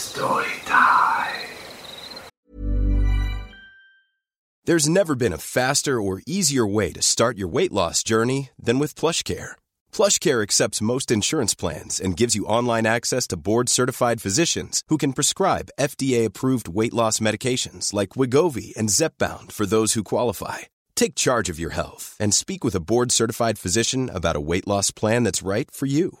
Story time. There's never been a faster or easier way to start your weight loss journey than with PlushCare. PlushCare accepts most insurance plans and gives you online access to board-certified physicians who can prescribe FDA-approved weight loss medications like Wegovy and Zepbound for those who qualify. Take charge of your health and speak with a board-certified physician about a weight loss plan that's right for you.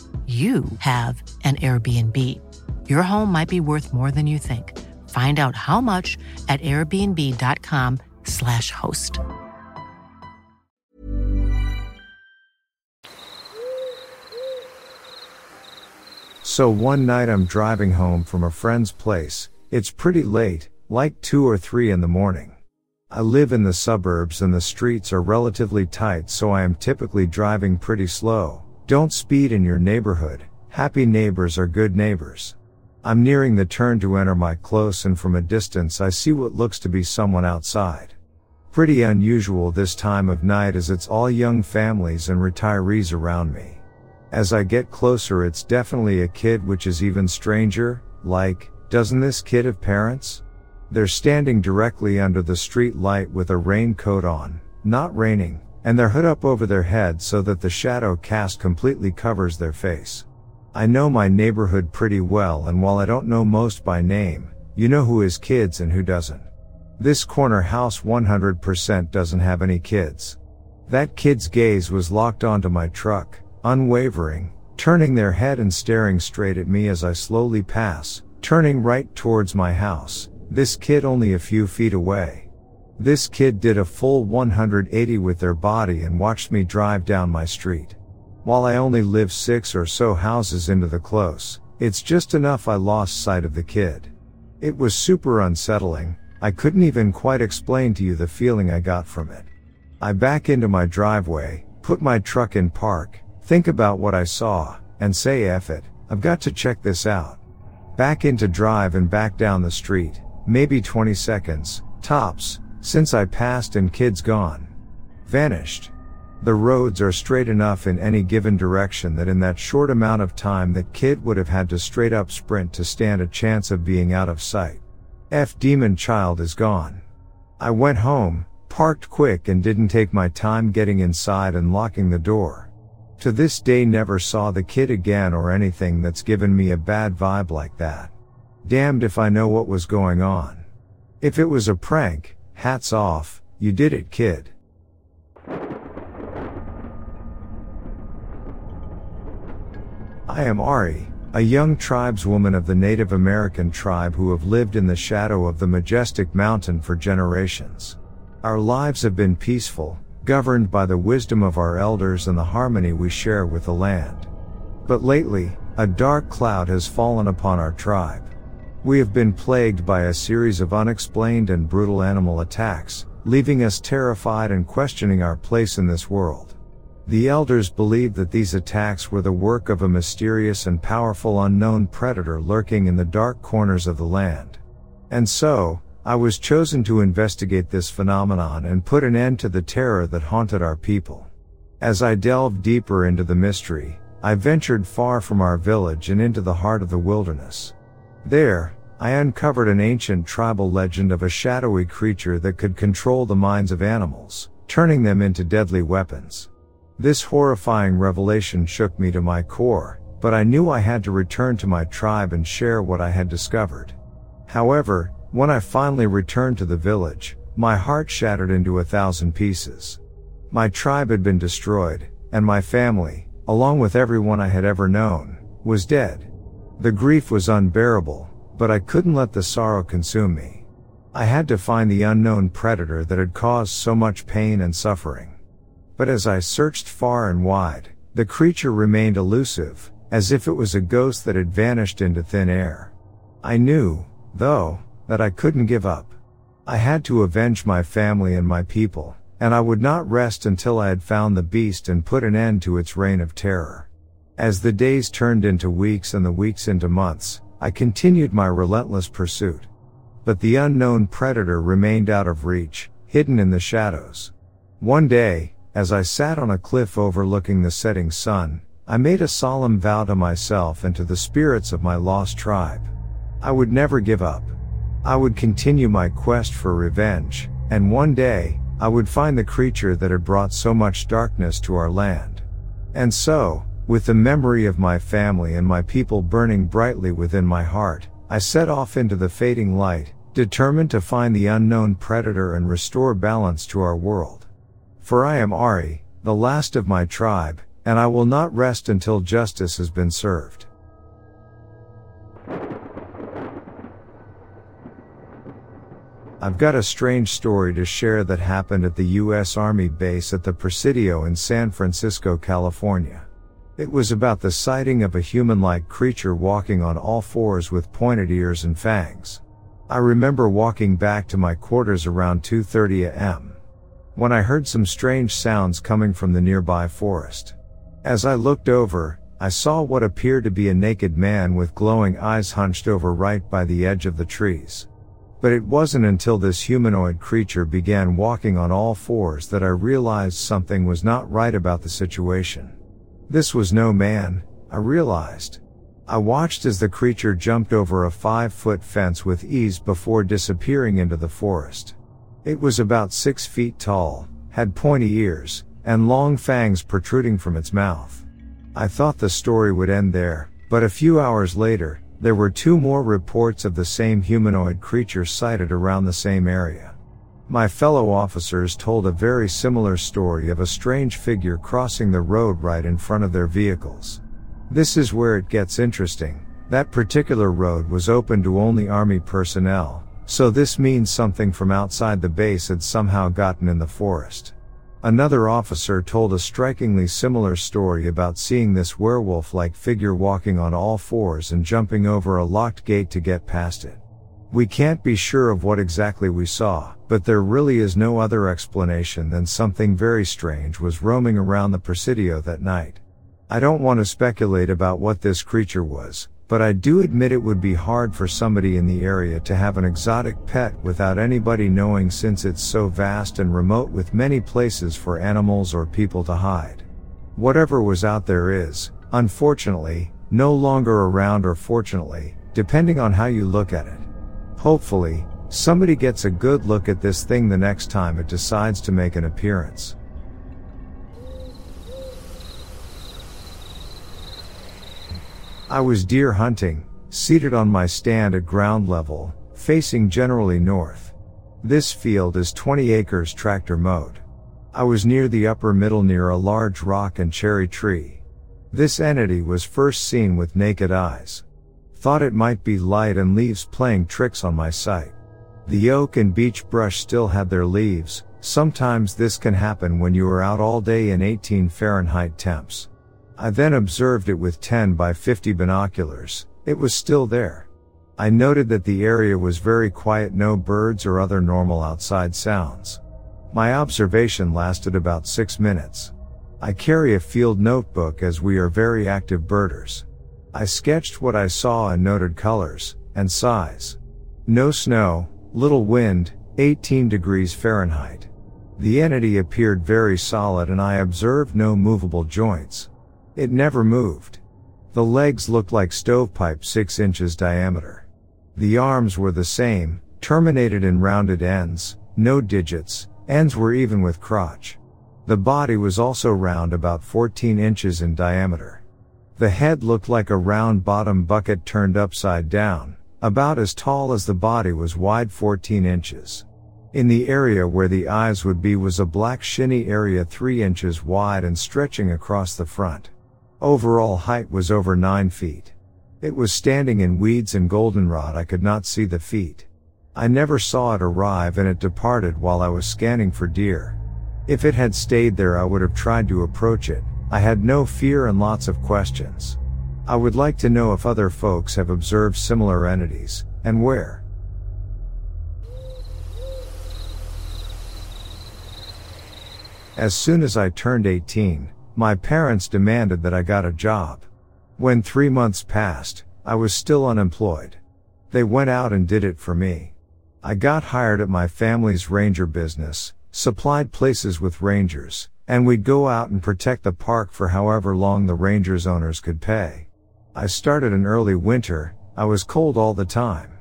you have an Airbnb. Your home might be worth more than you think. Find out how much at airbnb.com/slash host. So one night I'm driving home from a friend's place. It's pretty late, like 2 or 3 in the morning. I live in the suburbs and the streets are relatively tight so I am typically driving pretty slow. Don't speed in your neighborhood. Happy neighbors are good neighbors. I'm nearing the turn to enter my close and from a distance I see what looks to be someone outside. Pretty unusual this time of night as it's all young families and retirees around me. As I get closer it's definitely a kid which is even stranger, like, doesn't this kid have parents? They're standing directly under the street light with a raincoat on, not raining, and their hood up over their head so that the shadow cast completely covers their face. I know my neighborhood pretty well and while I don't know most by name, you know who is kids and who doesn't. This corner house 100% doesn't have any kids. That kid's gaze was locked onto my truck, unwavering, turning their head and staring straight at me as I slowly pass, turning right towards my house, this kid only a few feet away. This kid did a full 180 with their body and watched me drive down my street. While I only live six or so houses into the close, it's just enough I lost sight of the kid. It was super unsettling, I couldn't even quite explain to you the feeling I got from it. I back into my driveway, put my truck in park, think about what I saw, and say F it, I've got to check this out. Back into drive and back down the street, maybe 20 seconds, tops, since I passed and kids gone. Vanished. The roads are straight enough in any given direction that in that short amount of time that kid would have had to straight up sprint to stand a chance of being out of sight. F demon child is gone. I went home, parked quick and didn't take my time getting inside and locking the door. To this day never saw the kid again or anything that's given me a bad vibe like that. Damned if I know what was going on. If it was a prank, hats off, you did it kid. I am Ari, a young tribeswoman of the Native American tribe who have lived in the shadow of the majestic mountain for generations. Our lives have been peaceful, governed by the wisdom of our elders and the harmony we share with the land. But lately, a dark cloud has fallen upon our tribe. We have been plagued by a series of unexplained and brutal animal attacks, leaving us terrified and questioning our place in this world. The elders believed that these attacks were the work of a mysterious and powerful unknown predator lurking in the dark corners of the land. And so, I was chosen to investigate this phenomenon and put an end to the terror that haunted our people. As I delved deeper into the mystery, I ventured far from our village and into the heart of the wilderness. There, I uncovered an ancient tribal legend of a shadowy creature that could control the minds of animals, turning them into deadly weapons. This horrifying revelation shook me to my core, but I knew I had to return to my tribe and share what I had discovered. However, when I finally returned to the village, my heart shattered into a thousand pieces. My tribe had been destroyed, and my family, along with everyone I had ever known, was dead. The grief was unbearable, but I couldn't let the sorrow consume me. I had to find the unknown predator that had caused so much pain and suffering. But as I searched far and wide, the creature remained elusive, as if it was a ghost that had vanished into thin air. I knew, though, that I couldn't give up. I had to avenge my family and my people, and I would not rest until I had found the beast and put an end to its reign of terror. As the days turned into weeks and the weeks into months, I continued my relentless pursuit. But the unknown predator remained out of reach, hidden in the shadows. One day, as I sat on a cliff overlooking the setting sun, I made a solemn vow to myself and to the spirits of my lost tribe. I would never give up. I would continue my quest for revenge, and one day, I would find the creature that had brought so much darkness to our land. And so, with the memory of my family and my people burning brightly within my heart, I set off into the fading light, determined to find the unknown predator and restore balance to our world. For I am Ari, the last of my tribe, and I will not rest until justice has been served. I've got a strange story to share that happened at the U.S. Army base at the Presidio in San Francisco, California. It was about the sighting of a human-like creature walking on all fours with pointed ears and fangs. I remember walking back to my quarters around 2.30 am when I heard some strange sounds coming from the nearby forest. As I looked over, I saw what appeared to be a naked man with glowing eyes hunched over right by the edge of the trees. But it wasn't until this humanoid creature began walking on all fours that I realized something was not right about the situation. This was no man, I realized. I watched as the creature jumped over a five foot fence with ease before disappearing into the forest. It was about six feet tall, had pointy ears, and long fangs protruding from its mouth. I thought the story would end there, but a few hours later, there were two more reports of the same humanoid creature sighted around the same area. My fellow officers told a very similar story of a strange figure crossing the road right in front of their vehicles. This is where it gets interesting. That particular road was open to only army personnel, so this means something from outside the base had somehow gotten in the forest. Another officer told a strikingly similar story about seeing this werewolf-like figure walking on all fours and jumping over a locked gate to get past it. We can't be sure of what exactly we saw, but there really is no other explanation than something very strange was roaming around the Presidio that night. I don't want to speculate about what this creature was, but I do admit it would be hard for somebody in the area to have an exotic pet without anybody knowing since it's so vast and remote with many places for animals or people to hide. Whatever was out there is, unfortunately, no longer around or fortunately, depending on how you look at it. Hopefully, somebody gets a good look at this thing the next time it decides to make an appearance. I was deer hunting, seated on my stand at ground level, facing generally north. This field is 20 acres tractor mowed. I was near the upper middle near a large rock and cherry tree. This entity was first seen with naked eyes. Thought it might be light and leaves playing tricks on my sight. The oak and beech brush still had their leaves. Sometimes this can happen when you are out all day in 18 Fahrenheit temps. I then observed it with 10 by 50 binoculars. It was still there. I noted that the area was very quiet, no birds or other normal outside sounds. My observation lasted about six minutes. I carry a field notebook as we are very active birders. I sketched what I saw and noted colors and size. No snow, little wind, 18 degrees Fahrenheit. The entity appeared very solid and I observed no movable joints. It never moved. The legs looked like stovepipe 6 inches diameter. The arms were the same, terminated in rounded ends, no digits, ends were even with crotch. The body was also round about 14 inches in diameter. The head looked like a round bottom bucket turned upside down, about as tall as the body was wide 14 inches. In the area where the eyes would be was a black shiny area 3 inches wide and stretching across the front. Overall height was over 9 feet. It was standing in weeds and goldenrod I could not see the feet. I never saw it arrive and it departed while I was scanning for deer. If it had stayed there I would have tried to approach it. I had no fear and lots of questions. I would like to know if other folks have observed similar entities, and where. As soon as I turned 18, my parents demanded that I got a job. When three months passed, I was still unemployed. They went out and did it for me. I got hired at my family's ranger business, supplied places with rangers, and we'd go out and protect the park for however long the rangers owners could pay. I started in early winter, I was cold all the time.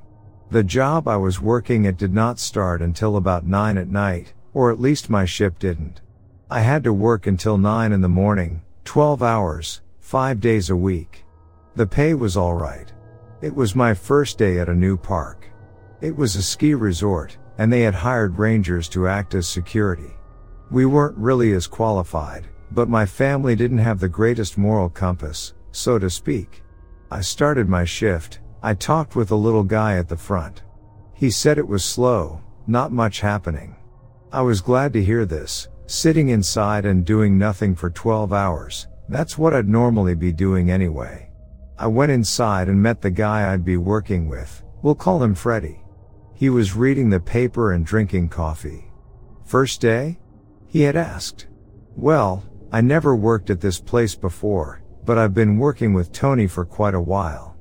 The job I was working at did not start until about 9 at night, or at least my ship didn't. I had to work until 9 in the morning, 12 hours, 5 days a week. The pay was alright. It was my first day at a new park. It was a ski resort, and they had hired rangers to act as security. We weren't really as qualified, but my family didn't have the greatest moral compass, so to speak. I started my shift, I talked with a little guy at the front. He said it was slow, not much happening. I was glad to hear this, Sitting inside and doing nothing for 12 hours, that's what I'd normally be doing anyway. I went inside and met the guy I'd be working with, we'll call him Freddy. He was reading the paper and drinking coffee. First day? He had asked. Well, I never worked at this place before, but I've been working with Tony for quite a while.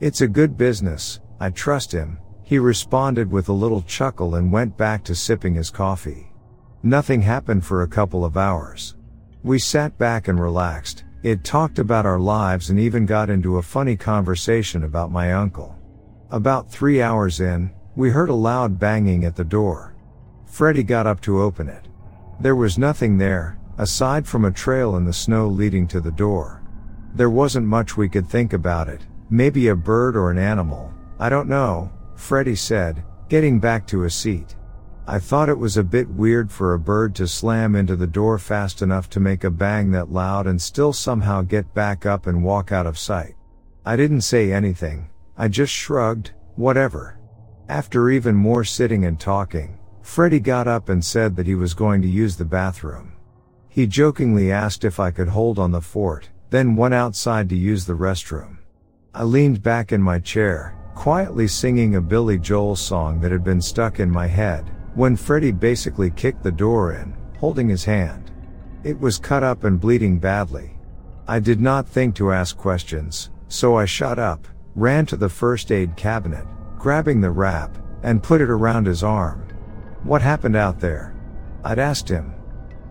It's a good business, I trust him, he responded with a little chuckle and went back to sipping his coffee. Nothing happened for a couple of hours. We sat back and relaxed. It talked about our lives and even got into a funny conversation about my uncle. About three hours in, we heard a loud banging at the door. Freddy got up to open it. There was nothing there, aside from a trail in the snow leading to the door. There wasn't much we could think about it, maybe a bird or an animal, I don't know, Freddy said, getting back to a seat. I thought it was a bit weird for a bird to slam into the door fast enough to make a bang that loud and still somehow get back up and walk out of sight. I didn't say anything, I just shrugged, whatever. After even more sitting and talking, Freddy got up and said that he was going to use the bathroom. He jokingly asked if I could hold on the fort, then went outside to use the restroom. I leaned back in my chair, quietly singing a Billy Joel song that had been stuck in my head, when Freddy basically kicked the door in, holding his hand. It was cut up and bleeding badly. I did not think to ask questions, so I shut up, ran to the first aid cabinet, grabbing the wrap, and put it around his arm. What happened out there? I'd asked him.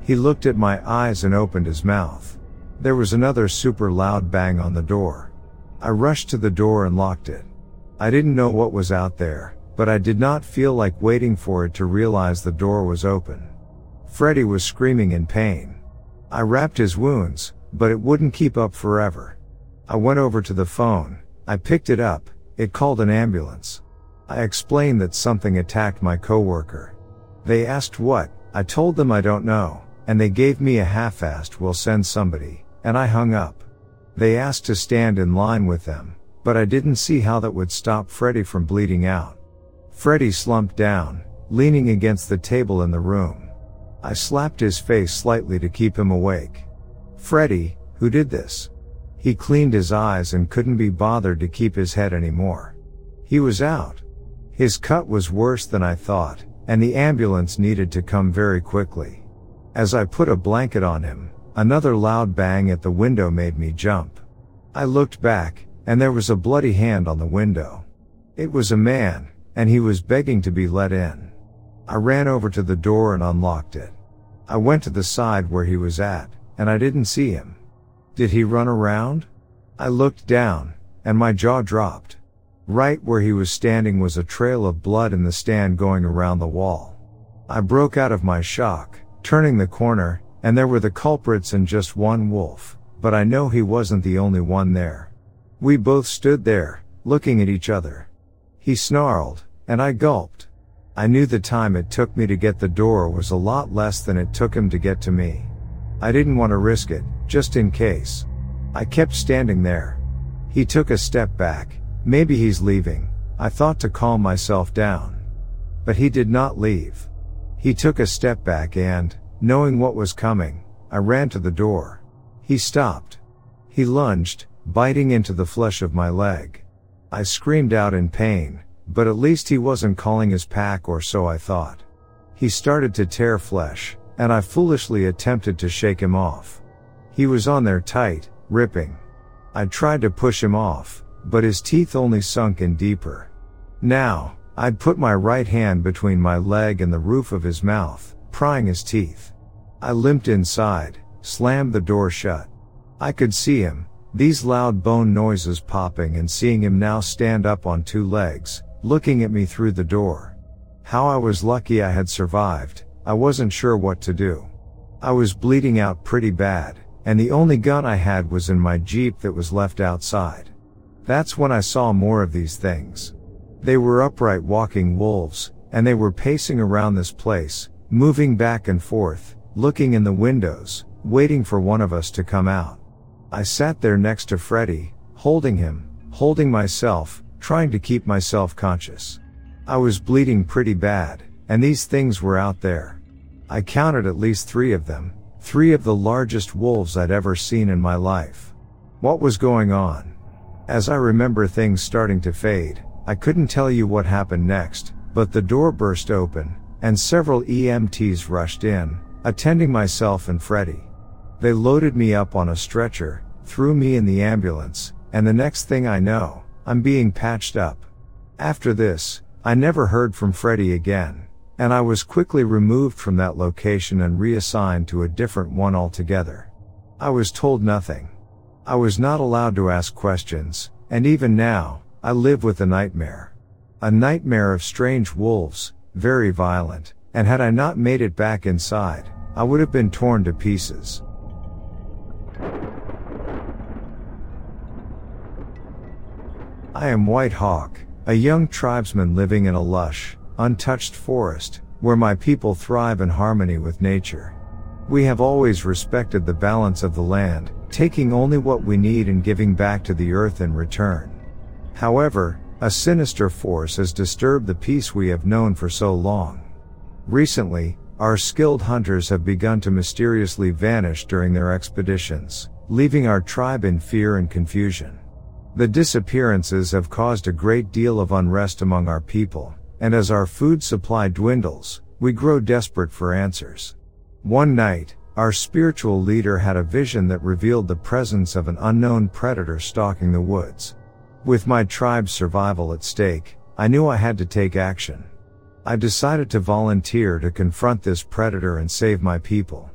He looked at my eyes and opened his mouth. There was another super loud bang on the door. I rushed to the door and locked it. I didn't know what was out there, but I did not feel like waiting for it to realize the door was open. Freddy was screaming in pain. I wrapped his wounds, but it wouldn't keep up forever. I went over to the phone. I picked it up. It called an ambulance. I explained that something attacked my coworker. They asked what, I told them I don't know, and they gave me a half-assed we'll send somebody, and I hung up. They asked to stand in line with them, but I didn't see how that would stop Freddy from bleeding out. Freddy slumped down, leaning against the table in the room. I slapped his face slightly to keep him awake. Freddy, who did this? He cleaned his eyes and couldn't be bothered to keep his head anymore. He was out. His cut was worse than I thought, and the ambulance needed to come very quickly. As I put a blanket on him, another loud bang at the window made me jump. I looked back, and there was a bloody hand on the window. It was a man, and he was begging to be let in. I ran over to the door and unlocked it. I went to the side where he was at, and I didn't see him. Did he run around? I looked down, and my jaw dropped. Right where he was standing was a trail of blood in the stand going around the wall. I broke out of my shock, turning the corner, and there were the culprits and just one wolf, but I know he wasn't the only one there. We both stood there, looking at each other. He snarled, and I gulped. I knew the time it took me to get the door was a lot less than it took him to get to me. I didn't want to risk it, just in case. I kept standing there. He took a step back, Maybe he's leaving, I thought to calm myself down. But he did not leave. He took a step back and, knowing what was coming, I ran to the door. He stopped. He lunged, biting into the flesh of my leg. I screamed out in pain, but at least he wasn't calling his pack or so I thought. He started to tear flesh, and I foolishly attempted to shake him off. He was on there tight, ripping. I tried to push him off, but his teeth only sunk in deeper. Now, I'd put my right hand between my leg and the roof of his mouth, prying his teeth. I limped inside, slammed the door shut. I could see him, these loud bone noises popping and seeing him now stand up on two legs, looking at me through the door. How I was lucky I had survived, I wasn't sure what to do. I was bleeding out pretty bad, and the only gun I had was in my Jeep that was left outside. That's when I saw more of these things. They were upright walking wolves, and they were pacing around this place, moving back and forth, looking in the windows, waiting for one of us to come out. I sat there next to Freddy, holding him, holding myself, trying to keep myself conscious. I was bleeding pretty bad, and these things were out there. I counted at least three of them, three of the largest wolves I'd ever seen in my life. What was going on? As I remember things starting to fade, I couldn't tell you what happened next, but the door burst open, and several EMTs rushed in, attending myself and Freddy. They loaded me up on a stretcher, threw me in the ambulance, and the next thing I know, I'm being patched up. After this, I never heard from Freddy again, and I was quickly removed from that location and reassigned to a different one altogether. I was told nothing. I was not allowed to ask questions, and even now, I live with a nightmare. A nightmare of strange wolves, very violent, and had I not made it back inside, I would have been torn to pieces. I am White Hawk, a young tribesman living in a lush, untouched forest, where my people thrive in harmony with nature. We have always respected the balance of the land, taking only what we need and giving back to the earth in return. However, a sinister force has disturbed the peace we have known for so long. Recently, our skilled hunters have begun to mysteriously vanish during their expeditions, leaving our tribe in fear and confusion. The disappearances have caused a great deal of unrest among our people, and as our food supply dwindles, we grow desperate for answers. One night, our spiritual leader had a vision that revealed the presence of an unknown predator stalking the woods. With my tribe's survival at stake, I knew I had to take action. I decided to volunteer to confront this predator and save my people.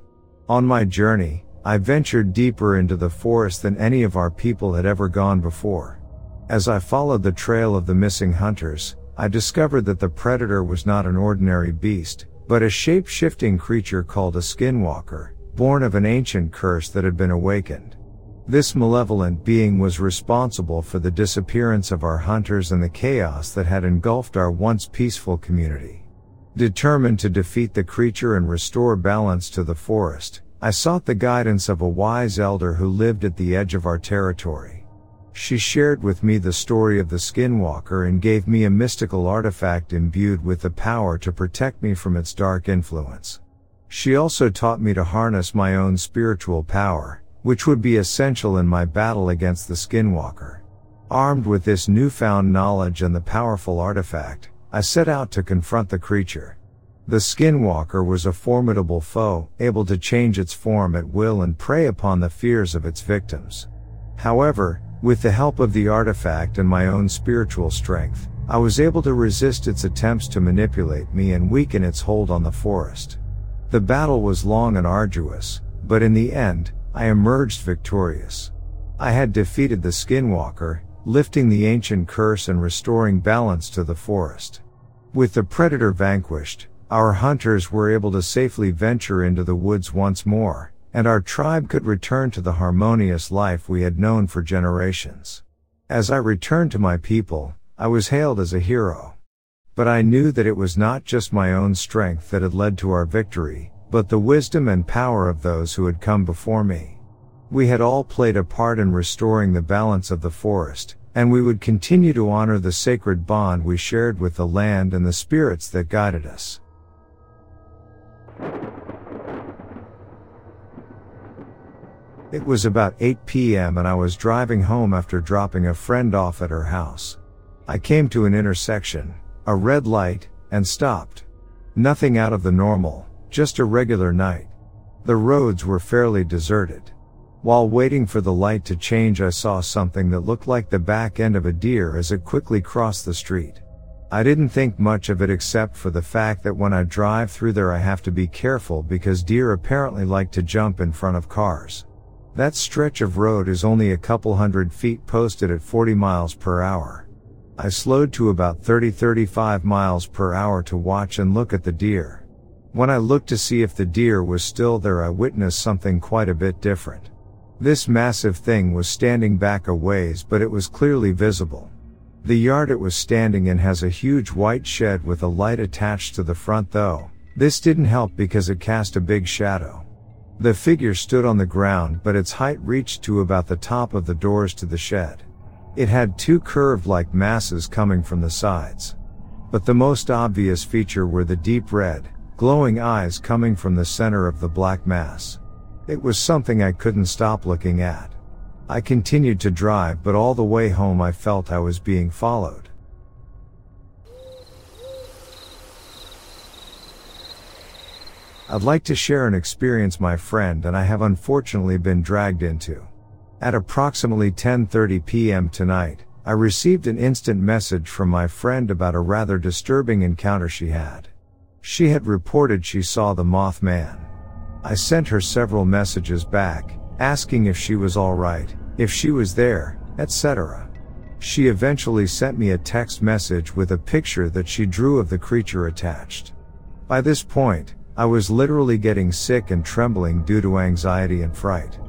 On my journey, I ventured deeper into the forest than any of our people had ever gone before. As I followed the trail of the missing hunters, I discovered that the predator was not an ordinary beast, but a shape-shifting creature called a skinwalker, born of an ancient curse that had been awakened. This malevolent being was responsible for the disappearance of our hunters and the chaos that had engulfed our once peaceful community. Determined to defeat the creature and restore balance to the forest, I sought the guidance of a wise elder who lived at the edge of our territory. She shared with me the story of the skinwalker and gave me a mystical artifact imbued with the power to protect me from its dark influence. She also taught me to harness my own spiritual power, which would be essential in my battle against the Skinwalker. Armed with this newfound knowledge and the powerful artifact, I set out to confront the creature. The Skinwalker was a formidable foe, able to change its form at will and prey upon the fears of its victims. However, with the help of the artifact and my own spiritual strength, I was able to resist its attempts to manipulate me and weaken its hold on the forest. The battle was long and arduous, but in the end, I emerged victorious. I had defeated the skinwalker, lifting the ancient curse and restoring balance to the forest. With the predator vanquished, our hunters were able to safely venture into the woods once more, and our tribe could return to the harmonious life we had known for generations. As I returned to my people, I was hailed as a hero. But I knew that it was not just my own strength that had led to our victory, but the wisdom and power of those who had come before me. We had all played a part in restoring the balance of the forest, and we would continue to honor the sacred bond we shared with the land and the spirits that guided us. It was about 8 p.m. and I was driving home after dropping a friend off at her house. I came to an intersection, a red light, and stopped. Nothing out of the normal, just a regular night. The roads were fairly deserted. While waiting for the light to change I saw something that looked like the back end of a deer as it quickly crossed the street. I didn't think much of it except for the fact that when I drive through there I have to be careful because deer apparently like to jump in front of cars. That stretch of road is only a couple hundred feet posted at 40 miles per hour. I slowed to about 30-35 miles per hour to watch and look at the deer. When I looked to see if the deer was still there, I witnessed something quite a bit different. This massive thing was standing back a ways, but it was clearly visible. The yard it was standing in has a huge white shed with a light attached to the front though. This didn't help because it cast a big shadow. The figure stood on the ground, but its height reached to about the top of the doors to the shed. It had two curved like masses coming from the sides. But the most obvious feature were the deep red, glowing eyes coming from the center of the black mass. It was something I couldn't stop looking at. I continued to drive, but all the way home I felt I was being followed. I'd like to share an experience my friend and I have unfortunately been dragged into. At approximately 10:30 p.m. tonight, I received an instant message from my friend about a rather disturbing encounter she had. She had reported she saw the Mothman. I sent her several messages back, asking if she was alright, if she was there, etc. She eventually sent me a text message with a picture that she drew of the creature attached. By this point, I was literally getting sick and trembling due to anxiety and fright.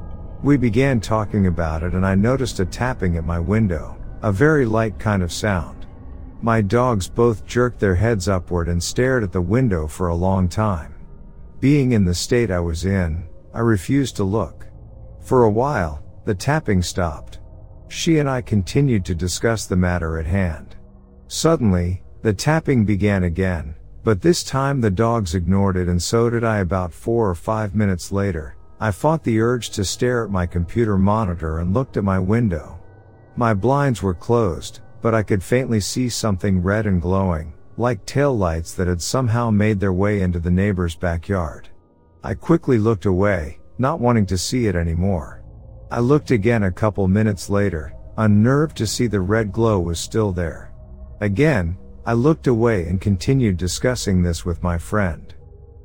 We began talking about it and I noticed a tapping at my window, a very light kind of sound. My dogs both jerked their heads upward and stared at the window for a long time. Being in the state I was in, I refused to look. For a while, the tapping stopped. She and I continued to discuss the matter at hand. Suddenly, the tapping began again, but this time the dogs ignored it and so did I about four or five minutes later. I fought the urge to stare at my computer monitor and looked at my window. My blinds were closed, but I could faintly see something red and glowing, like tail lights that had somehow made their way into the neighbor's backyard. I quickly looked away, not wanting to see it anymore. I looked again a couple minutes later, unnerved to see the red glow was still there. Again, I looked away and continued discussing this with my friend.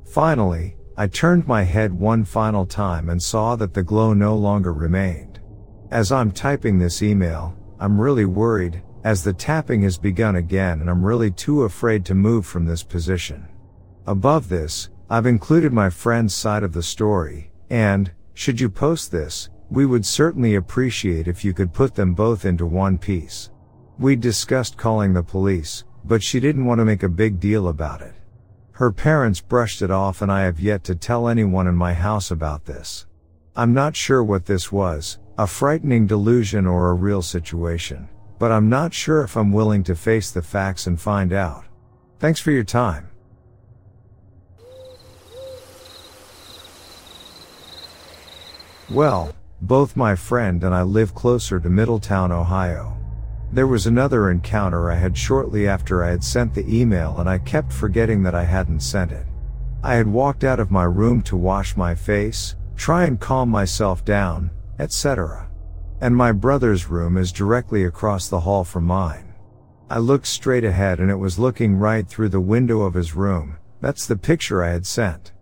Finally, I turned my head one final time and saw that the glow no longer remained. As I'm typing this email, I'm really worried, as the tapping has begun again and I'm really too afraid to move from this position. Above this, I've included my friend's side of the story, and, should you post this, we would certainly appreciate if you could put them both into one piece. We discussed calling the police, but she didn't want to make a big deal about it. Her parents brushed it off and I have yet to tell anyone in my house about this. I'm not sure what this was, a frightening delusion or a real situation, but I'm not sure if I'm willing to face the facts and find out. Thanks for your time. Well, both my friend and I live closer to Middletown, Ohio. There was another encounter I had shortly after I had sent the email and I kept forgetting that I hadn't sent it. I had walked out of my room to wash my face, try and calm myself down, etc. And my brother's room is directly across the hall from mine. I looked straight ahead and it was looking right through the window of his room. That's the picture I had sent.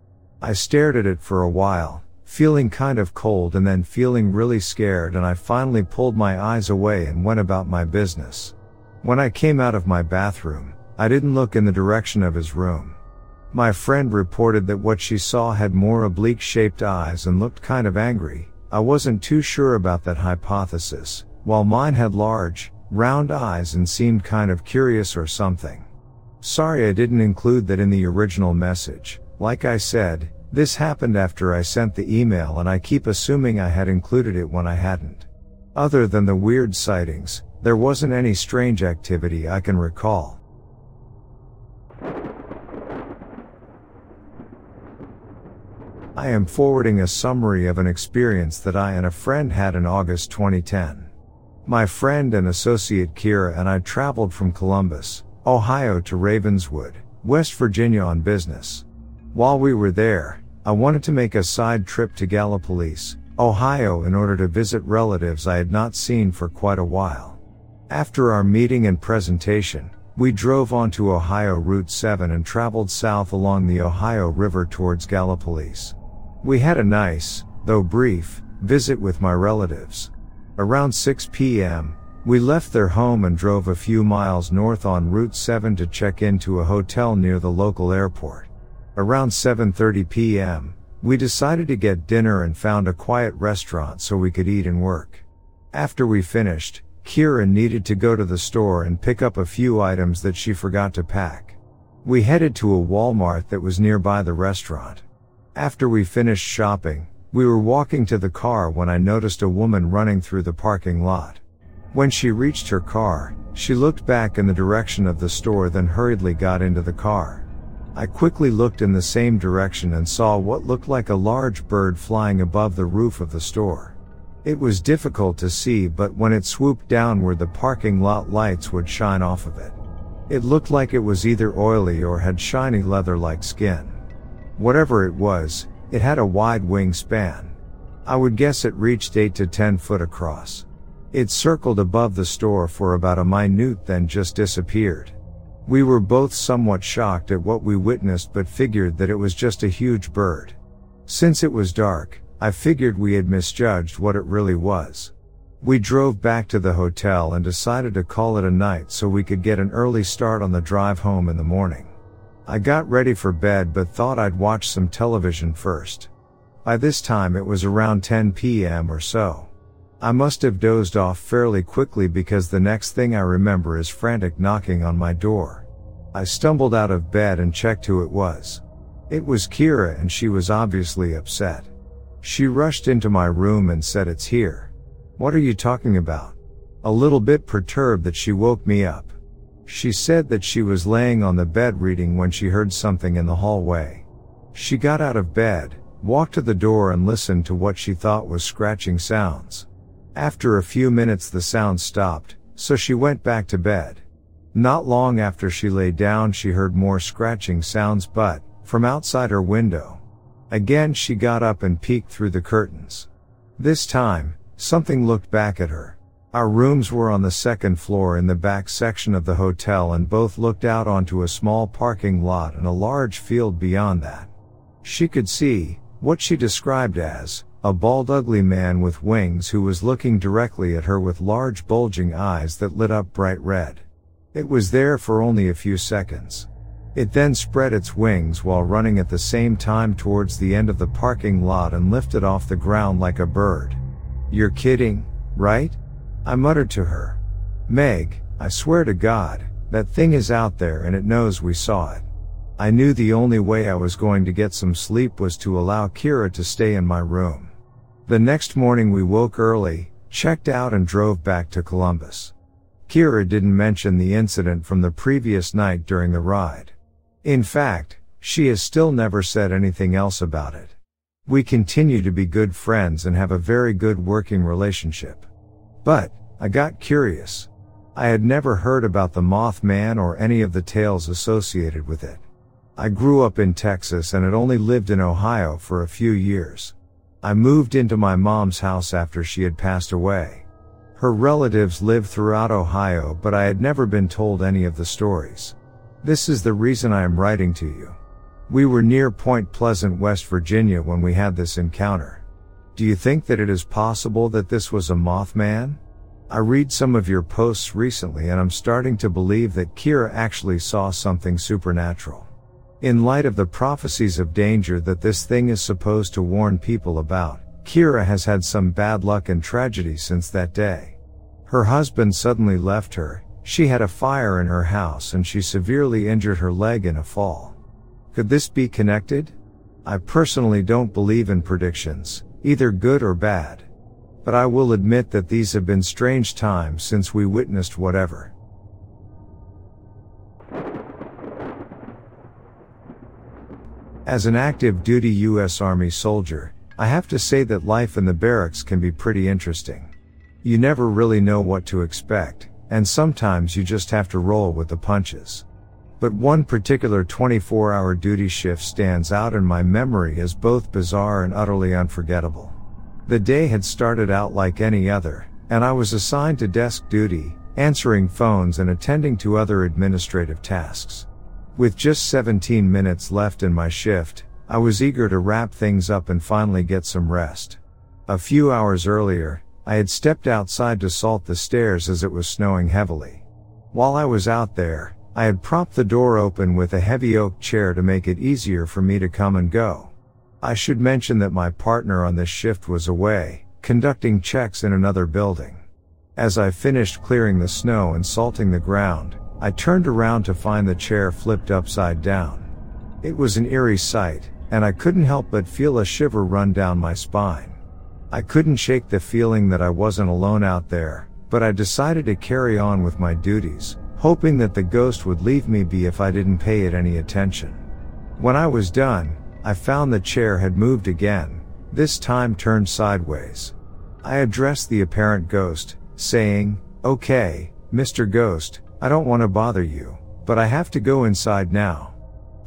I stared at it for a while, feeling kind of cold and then feeling really scared and I finally pulled my eyes away and went about my business. When I came out of my bathroom, I didn't look in the direction of his room. My friend reported that what she saw had more oblique shaped eyes and looked kind of angry. I wasn't too sure about that hypothesis, while mine had large, round eyes and seemed kind of curious or something. Sorry I didn't include that in the original message. Like I said, this happened after I sent the email and I keep assuming I had included it when I hadn't. Other than the weird sightings, there wasn't any strange activity I can recall. I am forwarding a summary of an experience that I and a friend had in August 2010. My friend and associate Kira and I traveled from Columbus, Ohio to Ravenswood, West Virginia on business. While we were there, I wanted to make a side trip to Gallipolis, Ohio in order to visit relatives I had not seen for quite a while. After our meeting and presentation, we drove onto Ohio Route 7 and traveled south along the Ohio River towards Gallipolis. We had a nice, though brief, visit with my relatives. Around 6 p.m., we left their home and drove a few miles north on Route 7 to check into a hotel near the local airport. Around 7.30 p.m., we decided to get dinner and found a quiet restaurant so we could eat and work. After we finished, Kira needed to go to the store and pick up a few items that she forgot to pack. We headed to a Walmart that was nearby the restaurant. After we finished shopping, we were walking to the car when I noticed a woman running through the parking lot. When she reached her car, she looked back in the direction of the store then hurriedly got into the car. I quickly looked in the same direction and saw what looked like a large bird flying above the roof of the store. It was difficult to see but when it swooped downward the parking lot lights would shine off of it. It looked like it was either oily or had shiny leather-like skin. Whatever it was, it had a wide wingspan. I would guess it reached 8 to 10 foot across. It circled above the store for about a minute then just disappeared. We were both somewhat shocked at what we witnessed but figured that it was just a huge bird. Since it was dark, I figured we had misjudged what it really was. We drove back to the hotel and decided to call it a night so we could get an early start on the drive home in the morning. I got ready for bed but thought I'd watch some television first. By this time it was around 10 p.m. or so. I must have dozed off fairly quickly because the next thing I remember is frantic knocking on my door. I stumbled out of bed and checked who it was. It was Kira and she was obviously upset. She rushed into my room and said it's here. What are you talking about? A little bit perturbed that she woke me up. She said that she was laying on the bed reading when she heard something in the hallway. She got out of bed, walked to the door and listened to what she thought was scratching sounds. After a few minutes the sound stopped, so she went back to bed. Not long after she lay down she heard more scratching sounds but, from outside her window. Again she got up and peeked through the curtains. This time, something looked back at her. Our rooms were on the second floor in the back section of the hotel and both looked out onto a small parking lot and a large field beyond that. She could see, what she described as, a bald ugly man with wings who was looking directly at her with large bulging eyes that lit up bright red. It was there for only a few seconds. It then spread its wings while running at the same time towards the end of the parking lot and lifted off the ground like a bird. You're kidding, right? I muttered to her. Meg, I swear to God, that thing is out there and it knows we saw it. I knew the only way I was going to get some sleep was to allow Kira to stay in my room. The next morning we woke early, checked out and drove back to Columbus. Kira didn't mention the incident from the previous night during the ride. In fact, she has still never said anything else about it. We continue to be good friends and have a very good working relationship. But, I got curious. I had never heard about the Mothman or any of the tales associated with it. I grew up in Texas and had only lived in Ohio for a few years. I moved into my mom's house after she had passed away. Her relatives lived throughout Ohio, but I had never been told any of the stories. This is the reason I am writing to you. We were near Point Pleasant, West Virginia when we had this encounter. Do you think that it is possible that this was a Mothman? I read some of your posts recently and I'm starting to believe that Kira actually saw something supernatural. In light of the prophecies of danger that this thing is supposed to warn people about, Kira has had some bad luck and tragedy since that day. Her husband suddenly left her, she had a fire in her house and she severely injured her leg in a fall. Could this be connected? I personally don't believe in predictions, either good or bad. But I will admit that these have been strange times since we witnessed whatever. As an active duty US Army soldier, I have to say that life in the barracks can be pretty interesting. You never really know what to expect, and sometimes you just have to roll with the punches. But one particular 24 hour duty shift stands out in my memory as both bizarre and utterly unforgettable. The day had started out like any other, and I was assigned to desk duty, answering phones and attending to other administrative tasks. With just 17 minutes left in my shift, I was eager to wrap things up and finally get some rest. A few hours earlier, I had stepped outside to salt the stairs as it was snowing heavily. While I was out there, I had propped the door open with a heavy oak chair to make it easier for me to come and go. I should mention that my partner on this shift was away, conducting checks in another building. As I finished clearing the snow and salting the ground, I turned around to find the chair flipped upside down. It was an eerie sight, and I couldn't help but feel a shiver run down my spine. I couldn't shake the feeling that I wasn't alone out there, but I decided to carry on with my duties, hoping that the ghost would leave me be if I didn't pay it any attention. When I was done, I found the chair had moved again, this time turned sideways. I addressed the apparent ghost, saying, Okay, Mr. Ghost, I don't want to bother you, but I have to go inside now.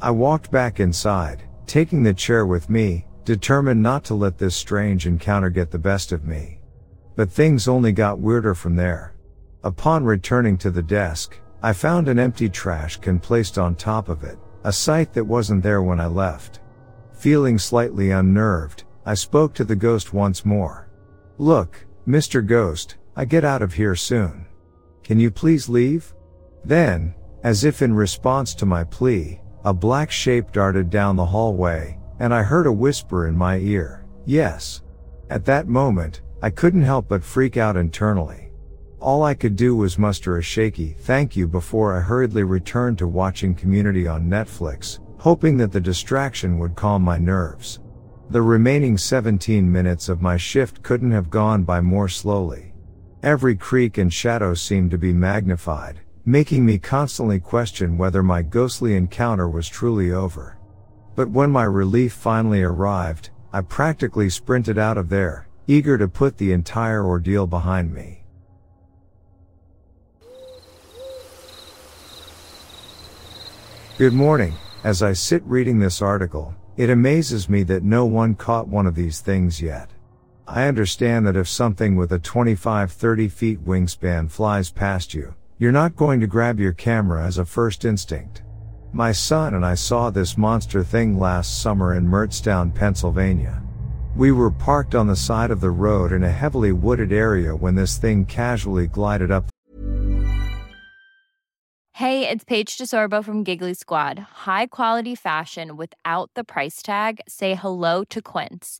I walked back inside, taking the chair with me, determined not to let this strange encounter get the best of me. But things only got weirder from there. Upon returning to the desk, I found an empty trash can placed on top of it, a sight that wasn't there when I left. Feeling slightly unnerved, I spoke to the ghost once more. Look, Mr. Ghost, I get out of here soon. Can you please leave? Then, as if in response to my plea, a black shape darted down the hallway, and I heard a whisper in my ear, yes. At that moment, I couldn't help but freak out internally. All I could do was muster a shaky thank you before I hurriedly returned to watching Community on Netflix, hoping that the distraction would calm my nerves. The remaining 17 minutes of my shift couldn't have gone by more slowly. Every creak and shadow seemed to be magnified, making me constantly question whether my ghostly encounter was truly over. But when my relief finally arrived, I practically sprinted out of there, eager to put the entire ordeal behind me. Good morning. As I sit reading this article, it amazes me that no one caught one of these things yet. I understand that if something with a 25-30 feet wingspan flies past you, you're not going to grab your camera as a first instinct. My son and I saw this monster thing last summer in Mertztown, Pennsylvania. We were parked on the side of the road in a heavily wooded area when this thing casually glided up. Hey, it's Paige DeSorbo from Giggly Squad. High quality fashion without the price tag. Say hello to Quince.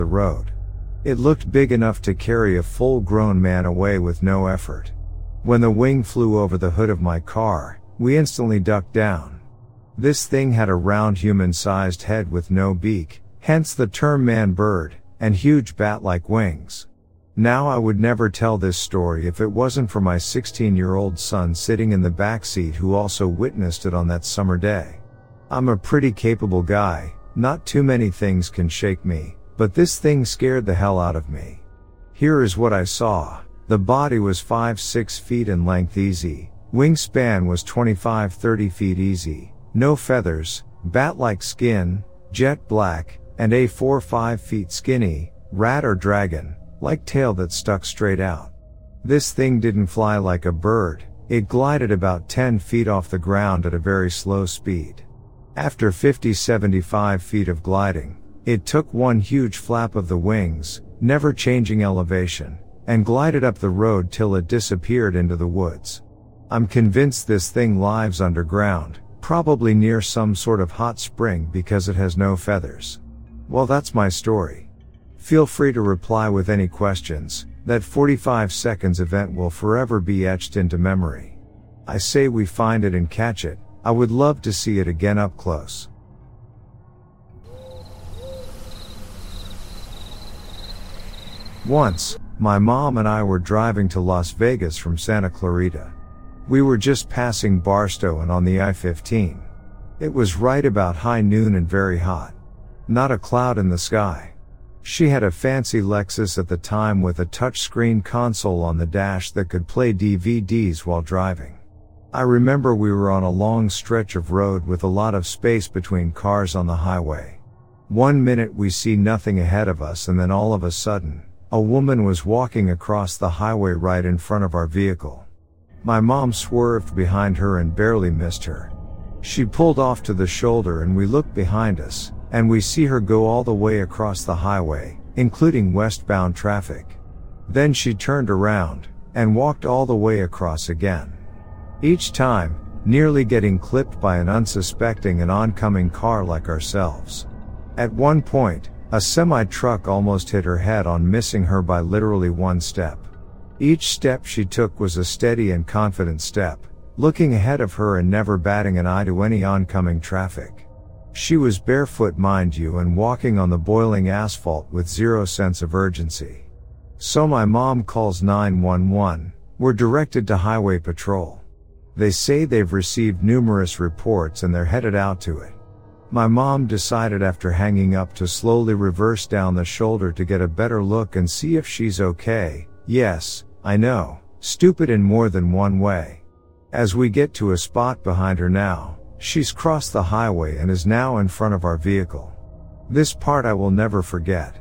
The road. It looked big enough to carry a full grown man away with no effort. When the wing flew over the hood of my car, we instantly ducked down. This thing had a round human sized head with no beak, hence the term man bird, and huge bat like wings. Now I would never tell this story if it wasn't for my 16 year old son sitting in the back seat who also witnessed it on that summer day. I'm a pretty capable guy, not too many things can shake me, but this thing scared the hell out of me. Here is what I saw. The body was 5-6 feet in length easy. Wingspan was 25-30 feet easy. No feathers, bat-like skin, jet black, and a 4-5 feet skinny, rat or dragon, like tail that stuck straight out. This thing didn't fly like a bird, it glided about 10 feet off the ground at a very slow speed. After 50-75 feet of gliding, it took one huge flap of the wings, never changing elevation, and glided up the road till it disappeared into the woods. I'm convinced this thing lives underground, probably near some sort of hot spring because it has no feathers. Well, that's my story. Feel free to reply with any questions. That 45 seconds event will forever be etched into memory. I say we find it and catch it. I would love to see it again up close. Once, my mom and I were driving to Las Vegas from Santa Clarita. We were just passing Barstow and on the I-15. It was right about high noon and very hot. Not a cloud in the sky. She had a fancy Lexus at the time with a touchscreen console on the dash that could play DVDs while driving. I remember we were on a long stretch of road with a lot of space between cars on the highway. One minute we see nothing ahead of us and then all of a sudden, a woman was walking across the highway right in front of our vehicle. My mom swerved behind her and barely missed her. She pulled off to the shoulder and we looked behind us, and we see her go all the way across the highway, including westbound traffic. Then she turned around, and walked all the way across again. Each time, nearly getting clipped by an unsuspecting and oncoming car like ourselves. At one point, a semi truck almost hit her head on missing her by literally one step. Each step she took was a steady and confident step, looking ahead of her and never batting an eye to any oncoming traffic. She was barefoot mind you and walking on the boiling asphalt with zero sense of urgency. So my mom calls 911, we're directed to highway patrol. They say they've received numerous reports and they're headed out to it. My mom decided after hanging up to slowly reverse down the shoulder to get a better look and see if she's okay. Yes, I know, stupid in more than one way. As we get to a spot behind her now, she's crossed the highway and is now in front of our vehicle. This part I will never forget.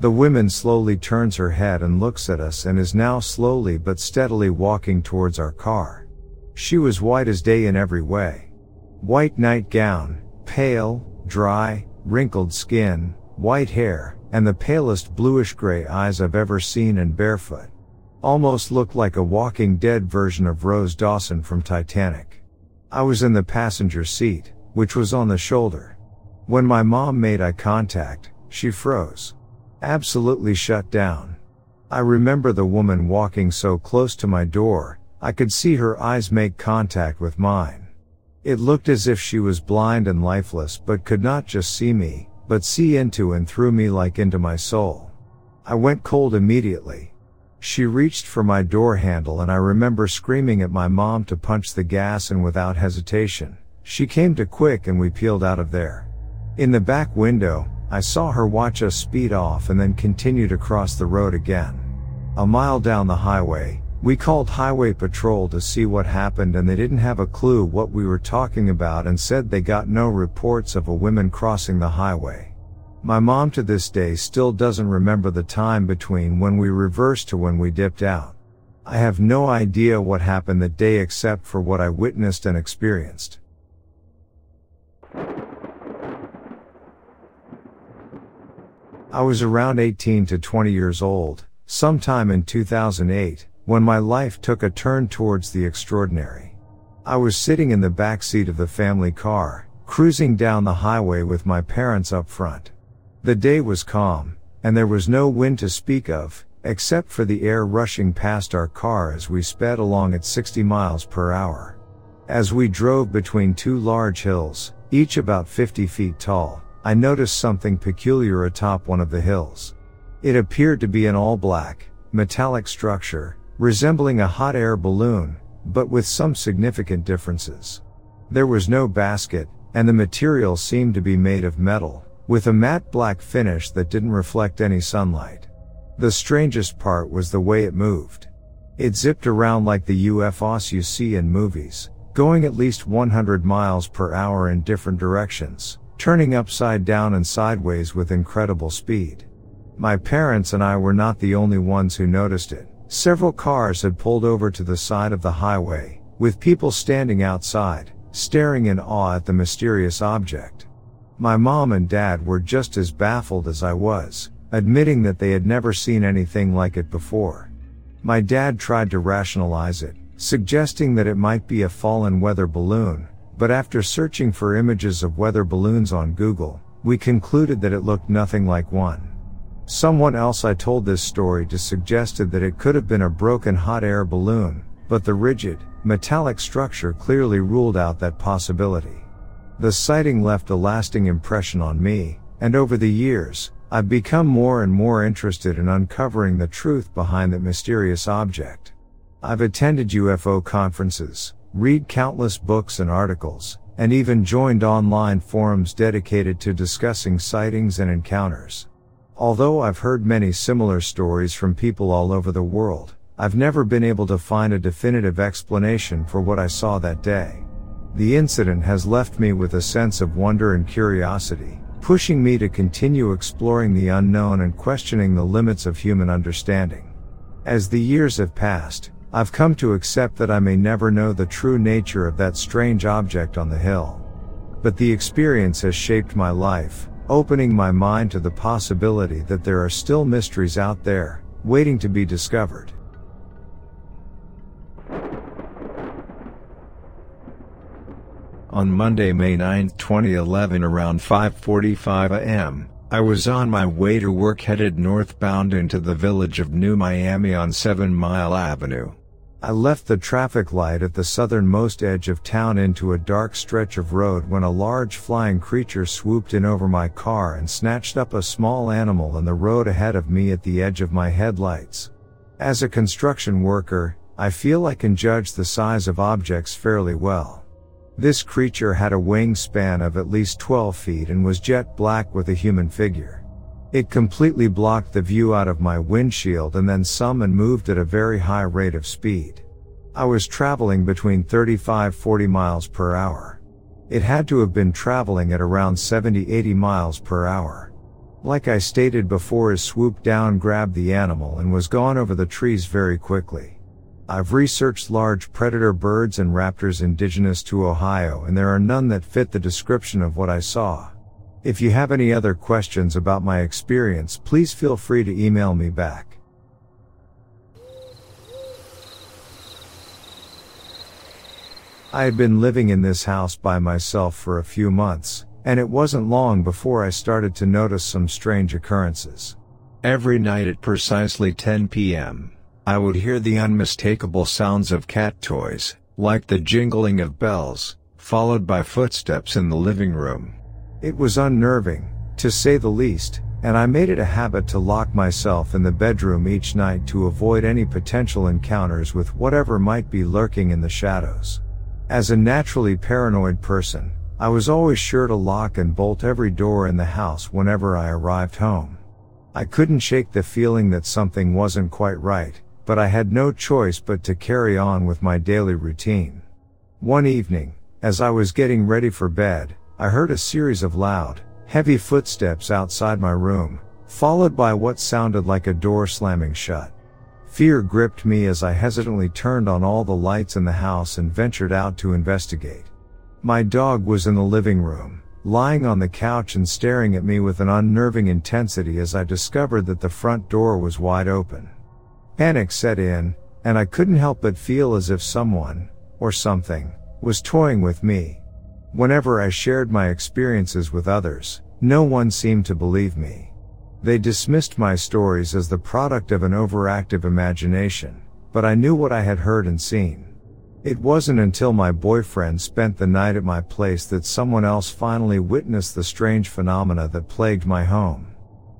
The woman slowly turns her head and looks at us and is now slowly but steadily walking towards our car. She was white as day in every way. White nightgown, Pale, dry, wrinkled skin, white hair, and the palest bluish gray eyes I've ever seen and barefoot. Almost looked like a walking dead version of Rose Dawson from Titanic. I was in the passenger seat, which was on the shoulder. When my mom made eye contact, she froze. Absolutely shut down. I remember the woman walking so close to my door, I could see her eyes make contact with mine. It looked as if she was blind and lifeless but could not just see me, but see into and through me like into my soul. I went cold immediately. She reached for my door handle and I remember screaming at my mom to punch the gas and without hesitation, she came to quick and we peeled out of there. In the back window, I saw her watch us speed off and then continue to cross the road again. A mile down the highway, we called highway patrol to see what happened and they didn't have a clue what we were talking about and said they got no reports of a woman crossing the highway. My mom to this day still doesn't remember the time between when we reversed to when we dipped out. I have no idea what happened that day except for what I witnessed and experienced. I was around 18 to 20 years old, sometime in 2008, when my life took a turn towards the extraordinary. I was sitting in the back seat of the family car, cruising down the highway with my parents up front. The day was calm, and there was no wind to speak of, except for the air rushing past our car as we sped along at 60 miles per hour. As we drove between two large hills, each about 50 feet tall, I noticed something peculiar atop one of the hills. It appeared to be an all black, metallic structure, resembling a hot air balloon, but with some significant differences. There was no basket, and the material seemed to be made of metal, with a matte black finish that didn't reflect any sunlight. The strangest part was the way it moved. It zipped around like the UFOs you see in movies, going at least 100 miles per hour in different directions, turning upside down and sideways with incredible speed. My parents and I were not the only ones who noticed it. Several cars had pulled over to the side of the highway, with people standing outside, staring in awe at the mysterious object. My mom and dad were just as baffled as I was, admitting that they had never seen anything like it before. My dad tried to rationalize it, suggesting that it might be a fallen weather balloon, but after searching for images of weather balloons on Google, we concluded that it looked nothing like one. Someone else I told this story to suggested that it could have been a broken hot air balloon, but the rigid, metallic structure clearly ruled out that possibility. The sighting left a lasting impression on me, and over the years, I've become more and more interested in uncovering the truth behind that mysterious object. I've attended UFO conferences, read countless books and articles, and even joined online forums dedicated to discussing sightings and encounters. Although I've heard many similar stories from people all over the world, I've never been able to find a definitive explanation for what I saw that day. The incident has left me with a sense of wonder and curiosity, pushing me to continue exploring the unknown and questioning the limits of human understanding. As the years have passed, I've come to accept that I may never know the true nature of that strange object on the hill. But the experience has shaped my life, opening my mind to the possibility that there are still mysteries out there, waiting to be discovered. On Monday, May 9, 2011 around 5:45 a.m., I was on my way to work headed northbound into the village of New Miami on 7 Mile Avenue. I left the traffic light at the southernmost edge of town into a dark stretch of road when a large flying creature swooped in over my car and snatched up a small animal in the road ahead of me at the edge of my headlights. As a construction worker, I feel I can judge the size of objects fairly well. This creature had a wingspan of at least 12 feet and was jet black with a human figure. It completely blocked the view out of my windshield and then some and moved at a very high rate of speed. I was traveling between 35-40 miles per hour. It had to have been traveling at around 70-80 miles per hour. Like I stated before it swooped down grabbed the animal and was gone over the trees very quickly. I've researched large predator birds and raptors indigenous to Ohio and there are none that fit the description of what I saw. If you have any other questions about my experience, please feel free to email me back. I had been living in this house by myself for a few months, and it wasn't long before I started to notice some strange occurrences. Every night at precisely 10 p.m., I would hear the unmistakable sounds of cat toys, like the jingling of bells, followed by footsteps in the living room. It was unnerving, To say the least, and I made it a habit to lock myself in the bedroom each night to avoid any potential encounters with whatever might be lurking in the shadows. As a naturally paranoid person, I was always sure to lock and bolt every door in the house whenever I arrived home. I couldn't shake the feeling that something wasn't quite right, but I had no choice but to carry on with my daily routine. One evening, as I was getting ready for bed, I heard a series of loud, heavy footsteps outside my room, followed by what sounded like a door slamming shut. Fear gripped me as I hesitantly turned on all the lights in the house and ventured out to investigate. My dog was in the living room, lying on the couch and staring at me with an unnerving intensity as I discovered that the front door was wide open. Panic set in, and I couldn't help but feel as if someone, or something, was toying with me. Whenever I shared my experiences with others, no one seemed to believe me. They dismissed my stories as the product of an overactive imagination, but I knew what I had heard and seen. It wasn't until my boyfriend spent the night at my place that someone else finally witnessed the strange phenomena that plagued my home.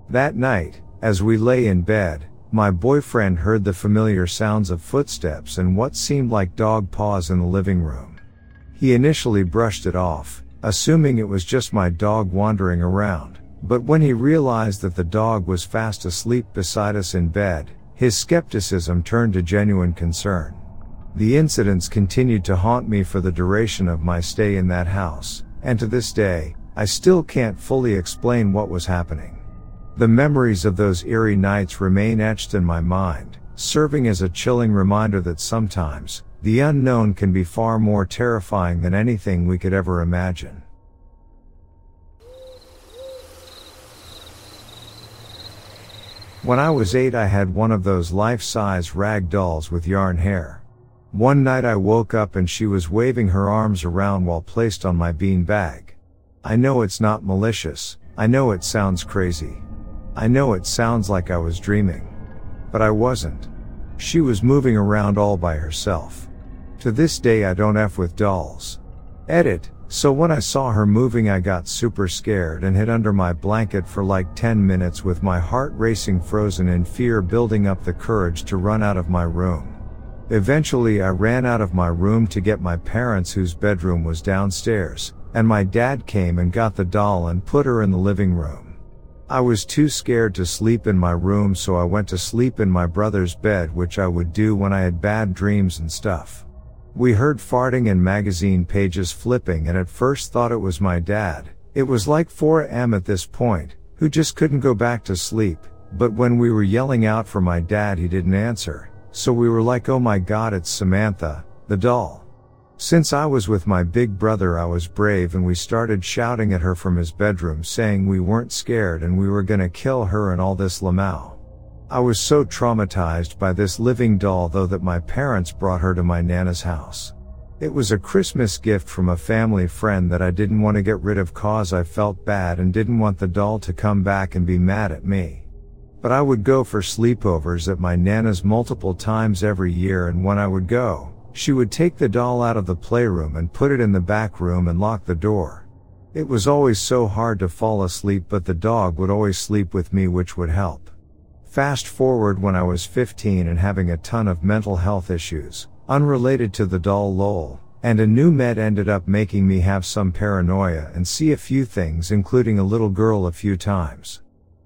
That night, as we lay in bed, my boyfriend heard the familiar sounds of footsteps and what seemed like dog paws in the living room. He initially brushed it off, assuming it was just my dog wandering around, but when he realized that the dog was fast asleep beside us in bed, his skepticism turned to genuine concern. The incidents continued to haunt me for the duration of my stay in that house, and to this day, I still can't fully explain what was happening. The memories of those eerie nights remain etched in my mind, serving as a chilling reminder that sometimes, the unknown can be far more terrifying than anything we could ever imagine. When I was eight, I had one of those life-size rag dolls with yarn hair. One night I woke up and she was waving her arms around while placed on my bean bag. I know it's not malicious. I know it sounds crazy. I know it sounds like I was dreaming. But I wasn't. She was moving around all by herself. To this day I don't F with dolls. Edit, so when I saw her moving I got super scared and hid under my blanket for like 10 minutes with my heart racing frozen in fear building up the courage to run out of my room. Eventually I ran out of my room to get my parents whose bedroom was downstairs, and my dad came and got the doll and put her in the living room. I was too scared to sleep in my room so I went to sleep in my brother's bed which I would do when I had bad dreams and stuff. We heard farting and magazine pages flipping and at first thought it was my dad. It was like 4am at this point, who just couldn't go back to sleep, but when we were yelling out for my dad he didn't answer, so we were like oh my god it's Samantha, the doll. Since I was with my big brother, I was brave and we started shouting at her from his bedroom saying we weren't scared and we were gonna kill her and all this lamau. I was so traumatized by this living doll though that my parents brought her to my nana's house. It was a Christmas gift from a family friend that I didn't want to get rid of cause I felt bad and didn't want the doll to come back and be mad at me. But I would go for sleepovers at my nana's multiple times every year and when I would go, she would take the doll out of the playroom and put it in the back room and lock the door. It was always so hard to fall asleep but the dog would always sleep with me which would help. Fast forward when I was 15 and having a ton of mental health issues, unrelated to the doll lol, and a new med ended up making me have some paranoia and see a few things including a little girl a few times.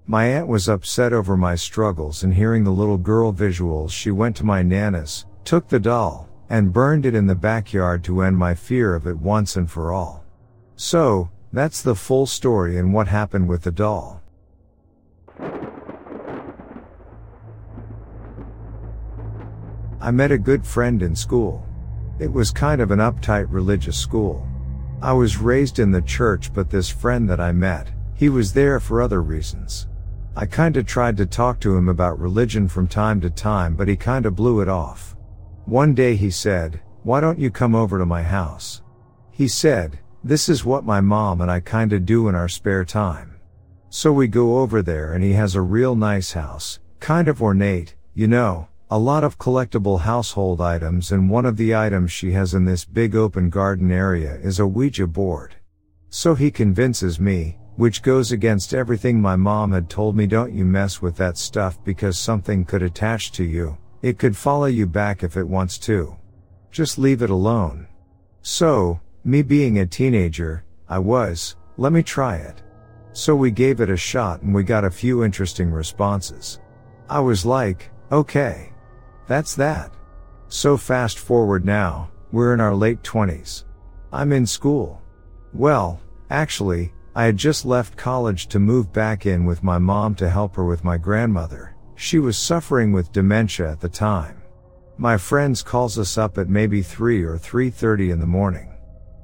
My aunt was upset over my struggles and hearing the little girl visuals she went to my nana's, took the doll, and burned it in the backyard to end my fear of it once and for all. So, that's the full story and what happened with the doll. I met a good friend in school. It was kind of an uptight religious school. I was raised in the church but this friend that I met, he was there for other reasons. I kinda tried to talk to him about religion from time to time but he kinda blew it off. One day he said, why don't you come over to my house? He said, this is what my mom and I kinda do in our spare time. So we go over there and he has a real nice house, kind of ornate, you know, a lot of collectible household items and one of the items she has in this big open garden area is a Ouija board. So he convinces me, which goes against everything my mom had told me don't you mess with that stuff because something could attach to you, it could follow you back if it wants to. Just leave it alone. So, me being a teenager, I was, let me try it. So we gave it a shot and we got a few interesting responses. I was like, okay. That's that. So fast forward now, we're in our late twenties. I'm in school. Well, actually, I had just left college to move back in with my mom to help her with my grandmother. She was suffering with dementia at the time. My friends calls us up at maybe 3 or 3.30 in the morning.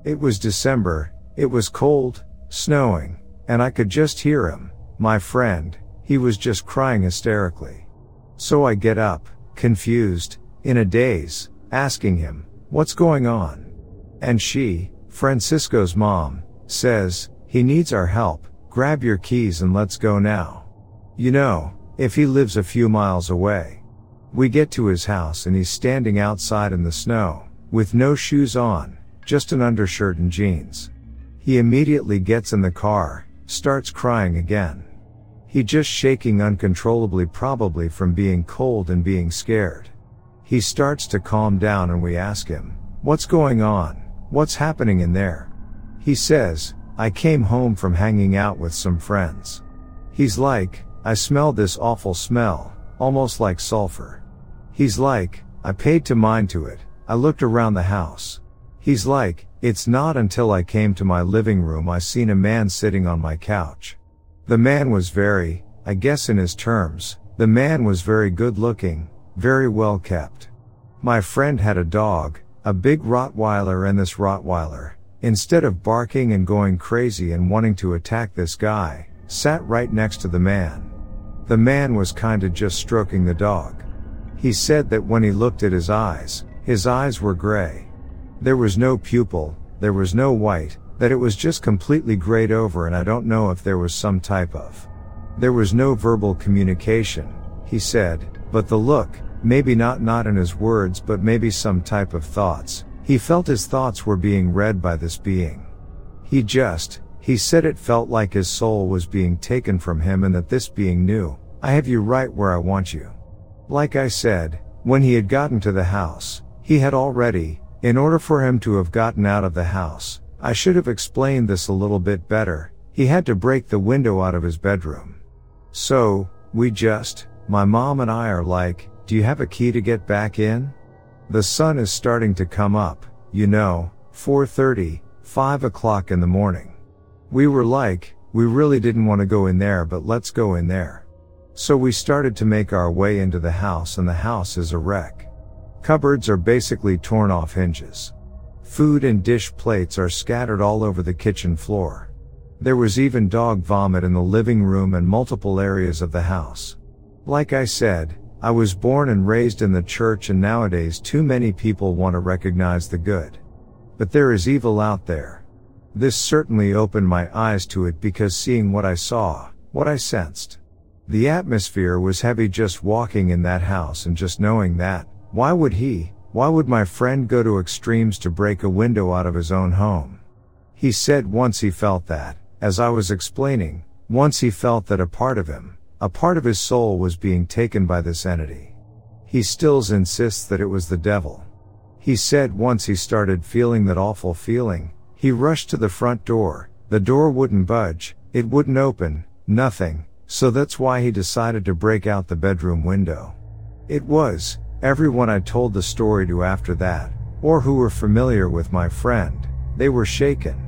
It was December, it was cold, snowing, and I could just hear him, my friend, he was just crying hysterically. So I get up, confused, in a daze, asking him, what's going on? And she, Francisco's mom, says, he needs our help, grab your keys and let's go now. You know, if he lives a few miles away. We get to his house and he's standing outside in the snow, with no shoes on, just an undershirt and jeans. He immediately gets in the car, starts crying again. He just shaking uncontrollably probably from being cold and being scared. He starts to calm down and we ask him, what's going on? What's happening in there? He says, I came home from hanging out with some friends. He's like, I smell this awful smell, almost like sulfur. He's like, I paid to mind to it, I looked around the house. He's like, it's not until I came to my living room I seen a man sitting on my couch. The man was very, I guess in his terms, the man was very good looking, very well kept. My friend had a dog, a big Rottweiler and this Rottweiler, instead of barking and going crazy and wanting to attack this guy, sat right next to the man. The man was kinda just stroking the dog. He said that when he looked at his eyes, his eyes were gray. There was no pupil, there was no white, that it was just completely grayed over and I don't know if there was some type of. There was no verbal communication, he said, but the look, maybe not not in his words but maybe some type of thoughts, he felt his thoughts were being read by this being. He just, he said it felt like his soul was being taken from him and that this being knew, I have you right where I want you. Like I said, when he had gotten to the house, he had already, in order for him to have gotten out of the house, I should have explained this a little bit better, he had to break the window out of his bedroom. So, we just, my mom and I are like, do you have a key to get back in? The sun is starting to come up, you know, 4.30, 5 o'clock in the morning. We were like, we really didn't want to go in there but let's go in there. So we started to make our way into the house and the house is a wreck. Cupboards are basically torn off hinges. Food and dish plates are scattered all over the kitchen floor. There was even dog vomit in the living room and multiple areas of the house. Like I said, I was born and raised in the church and nowadays too many people want to recognize the good. But there is evil out there. This certainly opened my eyes to it because seeing what I saw, what I sensed. The atmosphere was heavy just walking in that house and just knowing that, why would he, why would my friend go to extremes to break a window out of his own home? He said once he felt that, as I was explaining, once he felt that a part of him, a part of his soul was being taken by this entity. He still insists that it was the devil. He said once he started feeling that awful feeling, he rushed to the front door, the door wouldn't budge, it wouldn't open, nothing, so that's why he decided to break out the bedroom window. It was, everyone I told the story to after that, or who were familiar with my friend, they were shaken.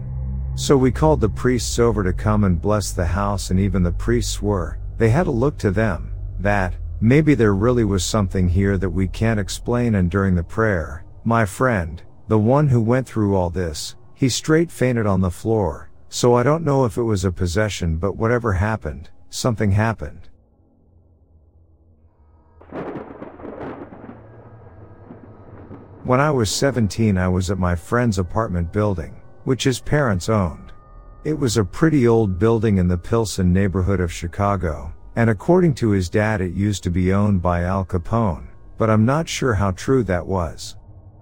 So we called the priests over to come and bless the house and even the priests were, they had a look to them, that, maybe there really was something here that we can't explain and during the prayer, my friend, the one who went through all this, he straight fainted on the floor, so I don't know if it was a possession but whatever happened, something happened. When I was 17 I was at my friend's apartment building, which his parents owned. It was a pretty old building in the Pilsen neighborhood of Chicago, and according to his dad it used to be owned by Al Capone, but I'm not sure how true that was.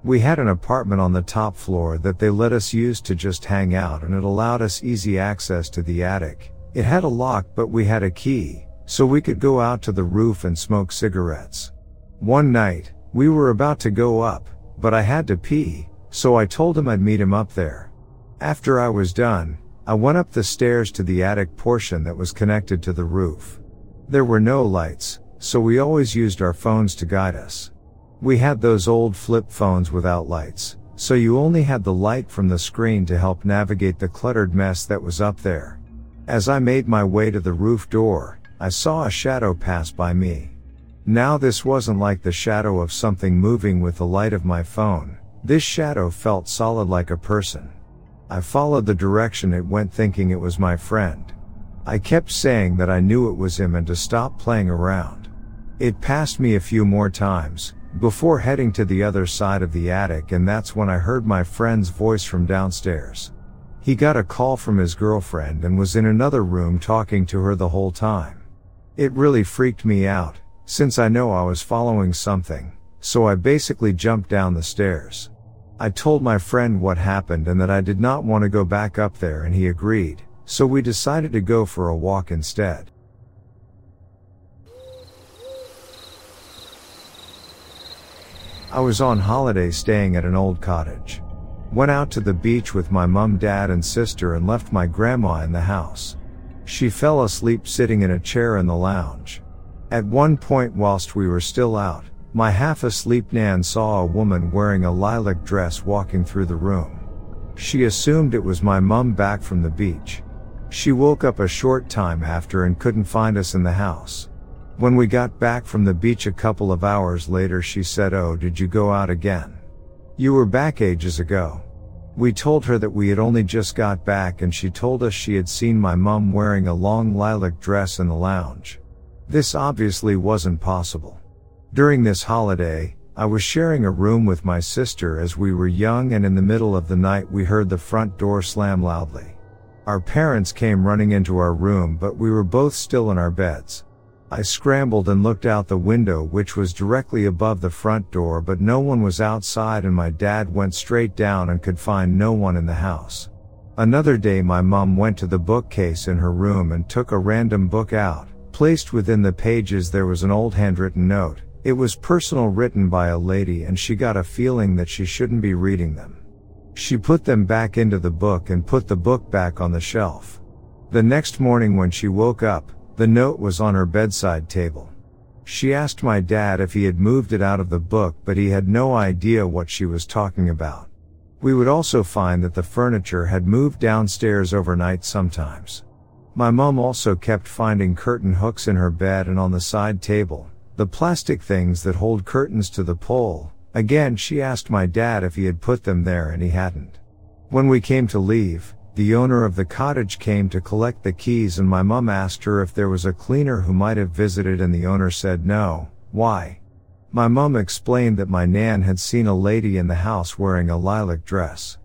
We had an apartment on the top floor that they let us use to just hang out and it allowed us easy access to the attic, It had a lock but we had a key, so we could go out to the roof and smoke cigarettes. One night, we were about to go up, but I had to pee, so I told him I'd meet him up there. After I was done, I went up the stairs to the attic portion that was connected to the roof. There were no lights, so we always used our phones to guide us. We had those old flip phones without lights, so you only had the light from the screen to help navigate the cluttered mess that was up there. As I made my way to the roof door, I saw a shadow pass by me. Now this wasn't like the shadow of something moving with the light of my phone. This shadow felt solid like a person. I followed the direction it went thinking it was my friend. I kept saying that I knew it was him and to stop playing around. It passed me a few more times, before heading to the other side of the attic and that's when I heard my friend's voice from downstairs. He got a call from his girlfriend and was in another room talking to her the whole time. It really freaked me out, since I know I was following something, so I basically jumped down the stairs. I told my friend what happened and that I did not want to go back up there and he agreed, so we decided to go for a walk instead. I was on holiday staying at an old cottage. Went out to the beach with my mum, dad, and sister and left my grandma in the house. She fell asleep sitting in a chair in the lounge. At one point whilst we were still out, my half asleep Nan saw a woman wearing a lilac dress walking through the room. She assumed it was my mum back from the beach. She woke up a short time after and couldn't find us in the house. When we got back from the beach a couple of hours later, she said, Oh, did you go out again? You were back ages ago. We told her that we had only just got back and she told us she had seen my mum wearing a long lilac dress in the lounge. This obviously wasn't possible. During this holiday, I was sharing a room with my sister as we were young and in the middle of the night we heard the front door slam loudly. Our parents came running into our room but we were both still in our beds. I scrambled and looked out the window which was directly above the front door but no one was outside and my dad went straight down and could find no one in the house. Another day my mom went to the bookcase in her room and took a random book out. Placed within the pages there was an old handwritten note. It was personal written by a lady and she got a feeling that she shouldn't be reading them. She put them back into the book and put the book back on the shelf. The next morning when she woke up, the note was on her bedside table. She asked my dad if he had moved it out of the book but he had no idea what she was talking about. We would also find that the furniture had moved downstairs overnight sometimes. My mom also kept finding curtain hooks in her bed and on the side table, the plastic things that hold curtains to the pole. Again, she asked my dad if he had put them there and he hadn't. When we came to leave, the owner of the cottage came to collect the keys and my mum asked her if there was a cleaner who might have visited and the owner said no. Why? My mum explained that my nan had seen a lady in the house wearing a lilac dress.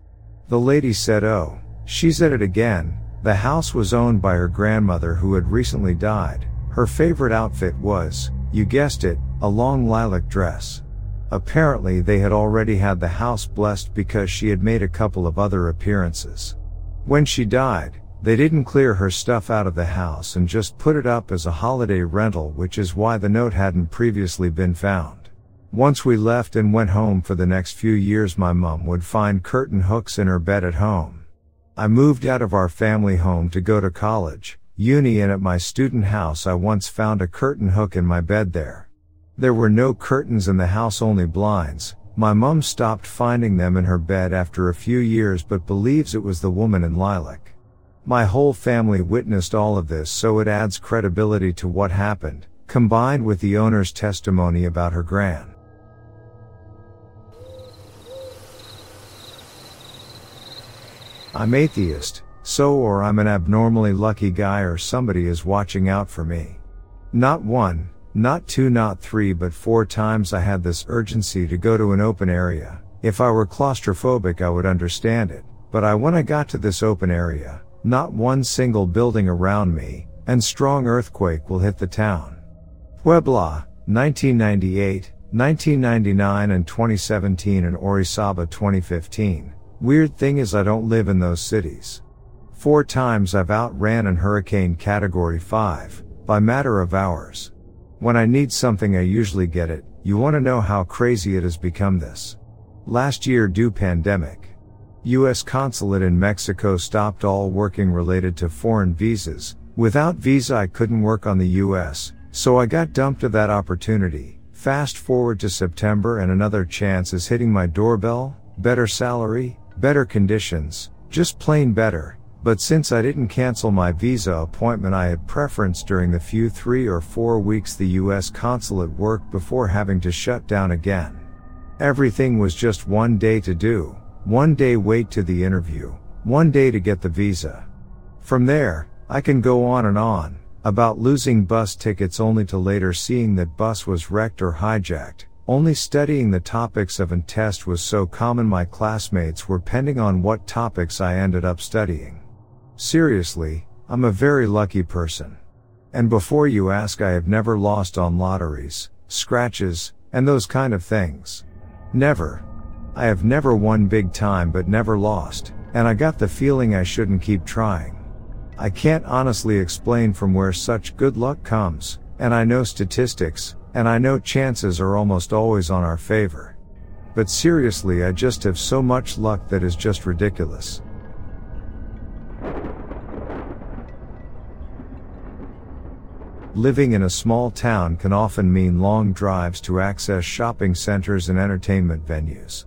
The lady said oh, she's at it again, the house was owned by her grandmother who had recently died. Her favorite outfit was, you guessed it, a long lilac dress. Apparently they had already had the house blessed because she had made a couple of other appearances. When she died, they didn't clear her stuff out of the house and just put it up as a holiday rental which is why the note hadn't previously been found. Once we left and went home for the next few years my mum would find curtain hooks in her bed at home. I moved out of our family home to go to college, uni and at my student house I once found a curtain hook in my bed there. There were no curtains in the house only blinds. My mum stopped finding them in her bed after a few years but believes it was the woman in lilac. My whole family witnessed all of this so it adds credibility to what happened, combined with the owner's testimony about her gran. I'm atheist, so or I'm an abnormally lucky guy or somebody is watching out for me. Not one, not two, not three, but four times I had this urgency to go to an open area. If I were claustrophobic, I would understand it. But I, when I got to this open area, not one single building around me, and strong earthquake will hit the town. Puebla, 1998, 1999 and 2017 and Orizaba 2015. Weird thing is I don't live in those cities. Four times I've outran an hurricane category 5, by matter of hours. When I need something I usually get it, you wanna know how crazy it has become this. Last year due pandemic. US consulate in Mexico stopped all working related to foreign visas. Without visa I couldn't work on the US, so I got dumped of that opportunity. Fast forward to September and another chance is hitting my doorbell, better salary, better conditions, just plain better. But since I didn't cancel my visa appointment I had preference during the few three or four weeks the US consulate worked before having to shut down again. Everything was just one day to do. One day wait to the interview. One day to get the visa. From there, I can go on and on, about losing bus tickets only to later seeing that bus was wrecked or hijacked. Only studying the topics of an test was so common my classmates were pending on what topics I ended up studying. Seriously, I'm a very lucky person. And before you ask I have never lost on lotteries, scratches, and those kind of things. Never. I have never won big time but never lost, and I got the feeling I shouldn't keep trying. I can't honestly explain from where such good luck comes, and I know statistics, and I know chances are almost always on our favor. But seriously I just have so much luck that is just ridiculous. Living in a small town can often mean long drives to access shopping centers and entertainment venues.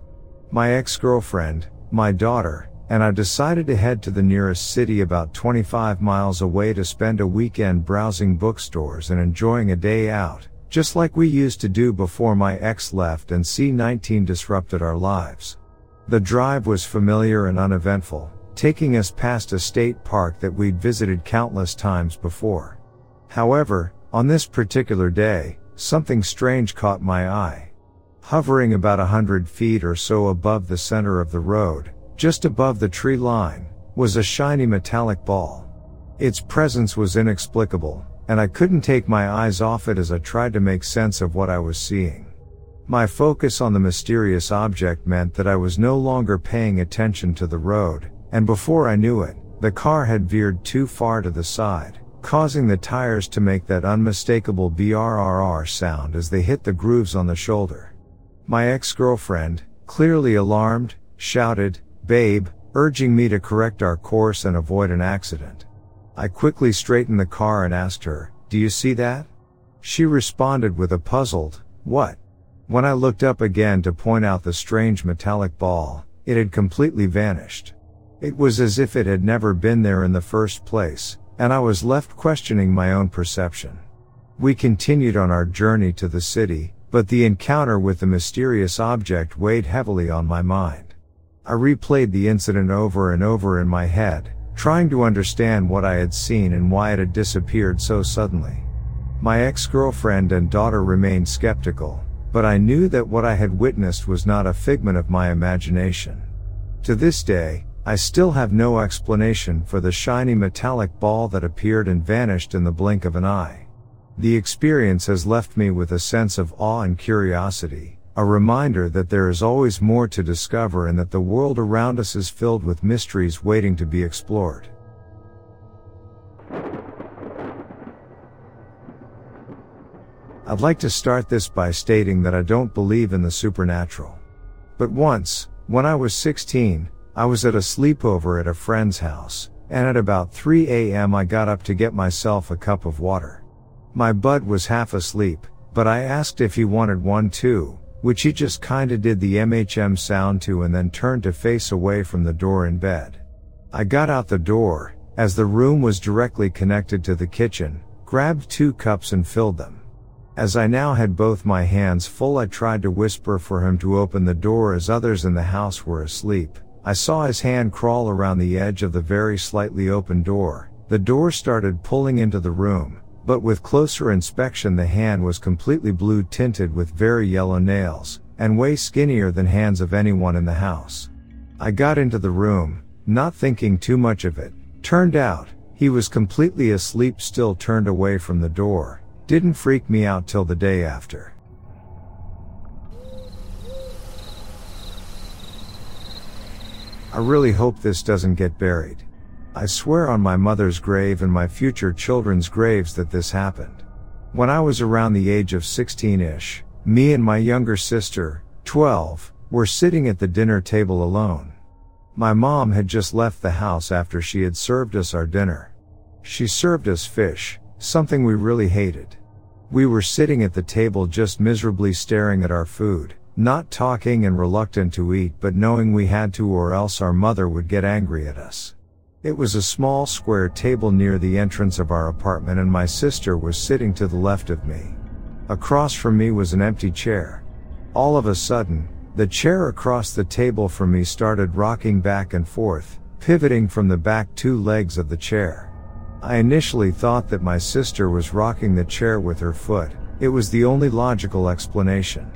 My ex-girlfriend, my daughter, and I decided to head to the nearest city about 25 miles away to spend a weekend browsing bookstores and enjoying a day out, just like we used to do before my ex left and C19 disrupted our lives. The drive was familiar and uneventful, taking us past a state park that we'd visited countless times before. However, on this particular day, something strange caught my eye. Hovering about a hundred feet or so above the center of the road, just above the tree line, was a shiny metallic ball. Its presence was inexplicable, and I couldn't take my eyes off it as I tried to make sense of what I was seeing. My focus on the mysterious object meant that I was no longer paying attention to the road, and before I knew it, the car had veered too far to the side, causing the tires to make that unmistakable BRRR sound as they hit the grooves on the shoulder. My ex-girlfriend, clearly alarmed, shouted, babe, urging me to correct our course and avoid an accident. I quickly straightened the car and asked her, do you see that? She responded with a puzzled, what? When I looked up again to point out the strange metallic ball, it had completely vanished. It was as if it had never been there in the first place, and I was left questioning my own perception. We continued on our journey to the city, but the encounter with the mysterious object weighed heavily on my mind. I replayed the incident over and over in my head, trying to understand what I had seen and why it had disappeared so suddenly. My ex-girlfriend and daughter remained skeptical, but I knew that what I had witnessed was not a figment of my imagination. To this day, I still have no explanation for the shiny metallic ball that appeared and vanished in the blink of an eye. The experience has left me with a sense of awe and curiosity, a reminder that there is always more to discover and that the world around us is filled with mysteries waiting to be explored. I'd like to start this by stating that I don't believe in the supernatural. But once, when I was 16, I was at a sleepover at a friend's house, and at about 3 a.m. I got up to get myself a cup of water. My bud was half asleep, but I asked if he wanted one too, which he just kinda did the MHM sound to and then turned to face away from the door in bed. I got out the door, as the room was directly connected to the kitchen, grabbed two cups and filled them. As I now had both my hands full I tried to whisper for him to open the door as others in the house were asleep. I saw his hand crawl around the edge of the very slightly open door. The door started pulling into the room, but with closer inspection the hand was completely blue tinted with very yellow nails, and way skinnier than hands of anyone in the house. I got into the room, not thinking too much of it. Turned out, he was completely asleep still turned away from the door. Didn't freak me out till the day after. I really hope this doesn't get buried. I swear on my mother's grave and my future children's graves that this happened. When I was around the age of 16-ish, me and my younger sister, 12, were sitting at the dinner table alone. My mom had just left the house after she had served us our dinner. She served us fish, something we really hated. We were sitting at the table just miserably staring at our food, not talking and reluctant to eat but knowing we had to or else our mother would get angry at us. It was a small square table near the entrance of our apartment and my sister was sitting to the left of me. Across from me was an empty chair. All of a sudden, the chair across the table from me started rocking back and forth, pivoting from the back two legs of the chair. I initially thought that my sister was rocking the chair with her foot. It was the only logical explanation.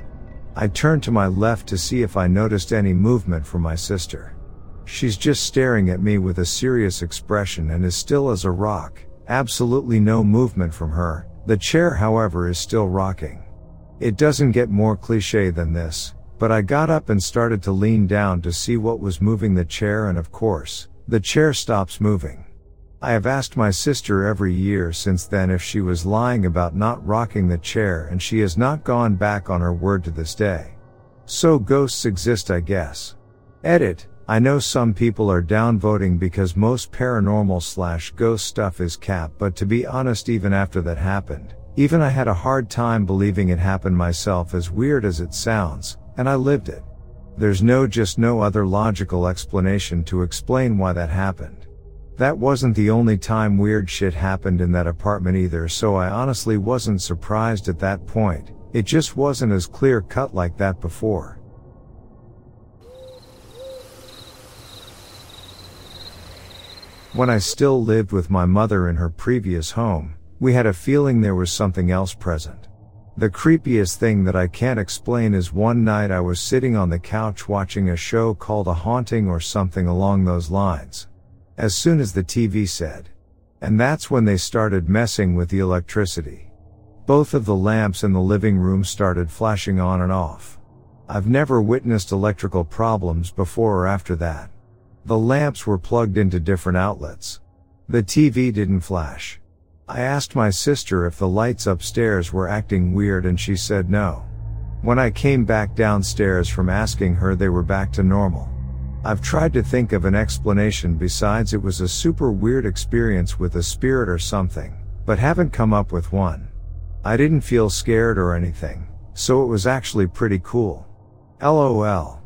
I turned to my left to see if I noticed any movement from my sister. She's just staring at me with a serious expression and is still as a rock, absolutely no movement from her. The chair, however, is still rocking. It doesn't get more cliche than this, but I got up and started to lean down to see what was moving the chair and of course, the chair stops moving. I have asked my sister every year since then if she was lying about not rocking the chair and she has not gone back on her word to this day. So ghosts exist I guess. Edit. I know some people are downvoting because most paranormal slash ghost stuff is cap, but to be honest, even after that happened, even I had a hard time believing it happened myself as weird as it sounds, and I lived it. There's no just no other logical explanation to explain why that happened. That wasn't the only time weird shit happened in that apartment either, so I honestly wasn't surprised at that point. It just wasn't as clear cut like that before. When I still lived with my mother in her previous home, we had a feeling there was something else present. The creepiest thing that I can't explain is one night I was sitting on the couch watching a show called A Haunting or something along those lines. As soon as the TV said. And that's when they started messing with the electricity. Both of the lamps in the living room started flashing on and off. I've never witnessed electrical problems before or after that. The lamps were plugged into different outlets. The TV didn't flash. I asked my sister if the lights upstairs were acting weird and she said no. When I came back downstairs from asking her they were back to normal. I've tried to think of an explanation besides it was a super weird experience with a spirit or something, but haven't come up with one. I didn't feel scared or anything, so it was actually pretty cool. LOL.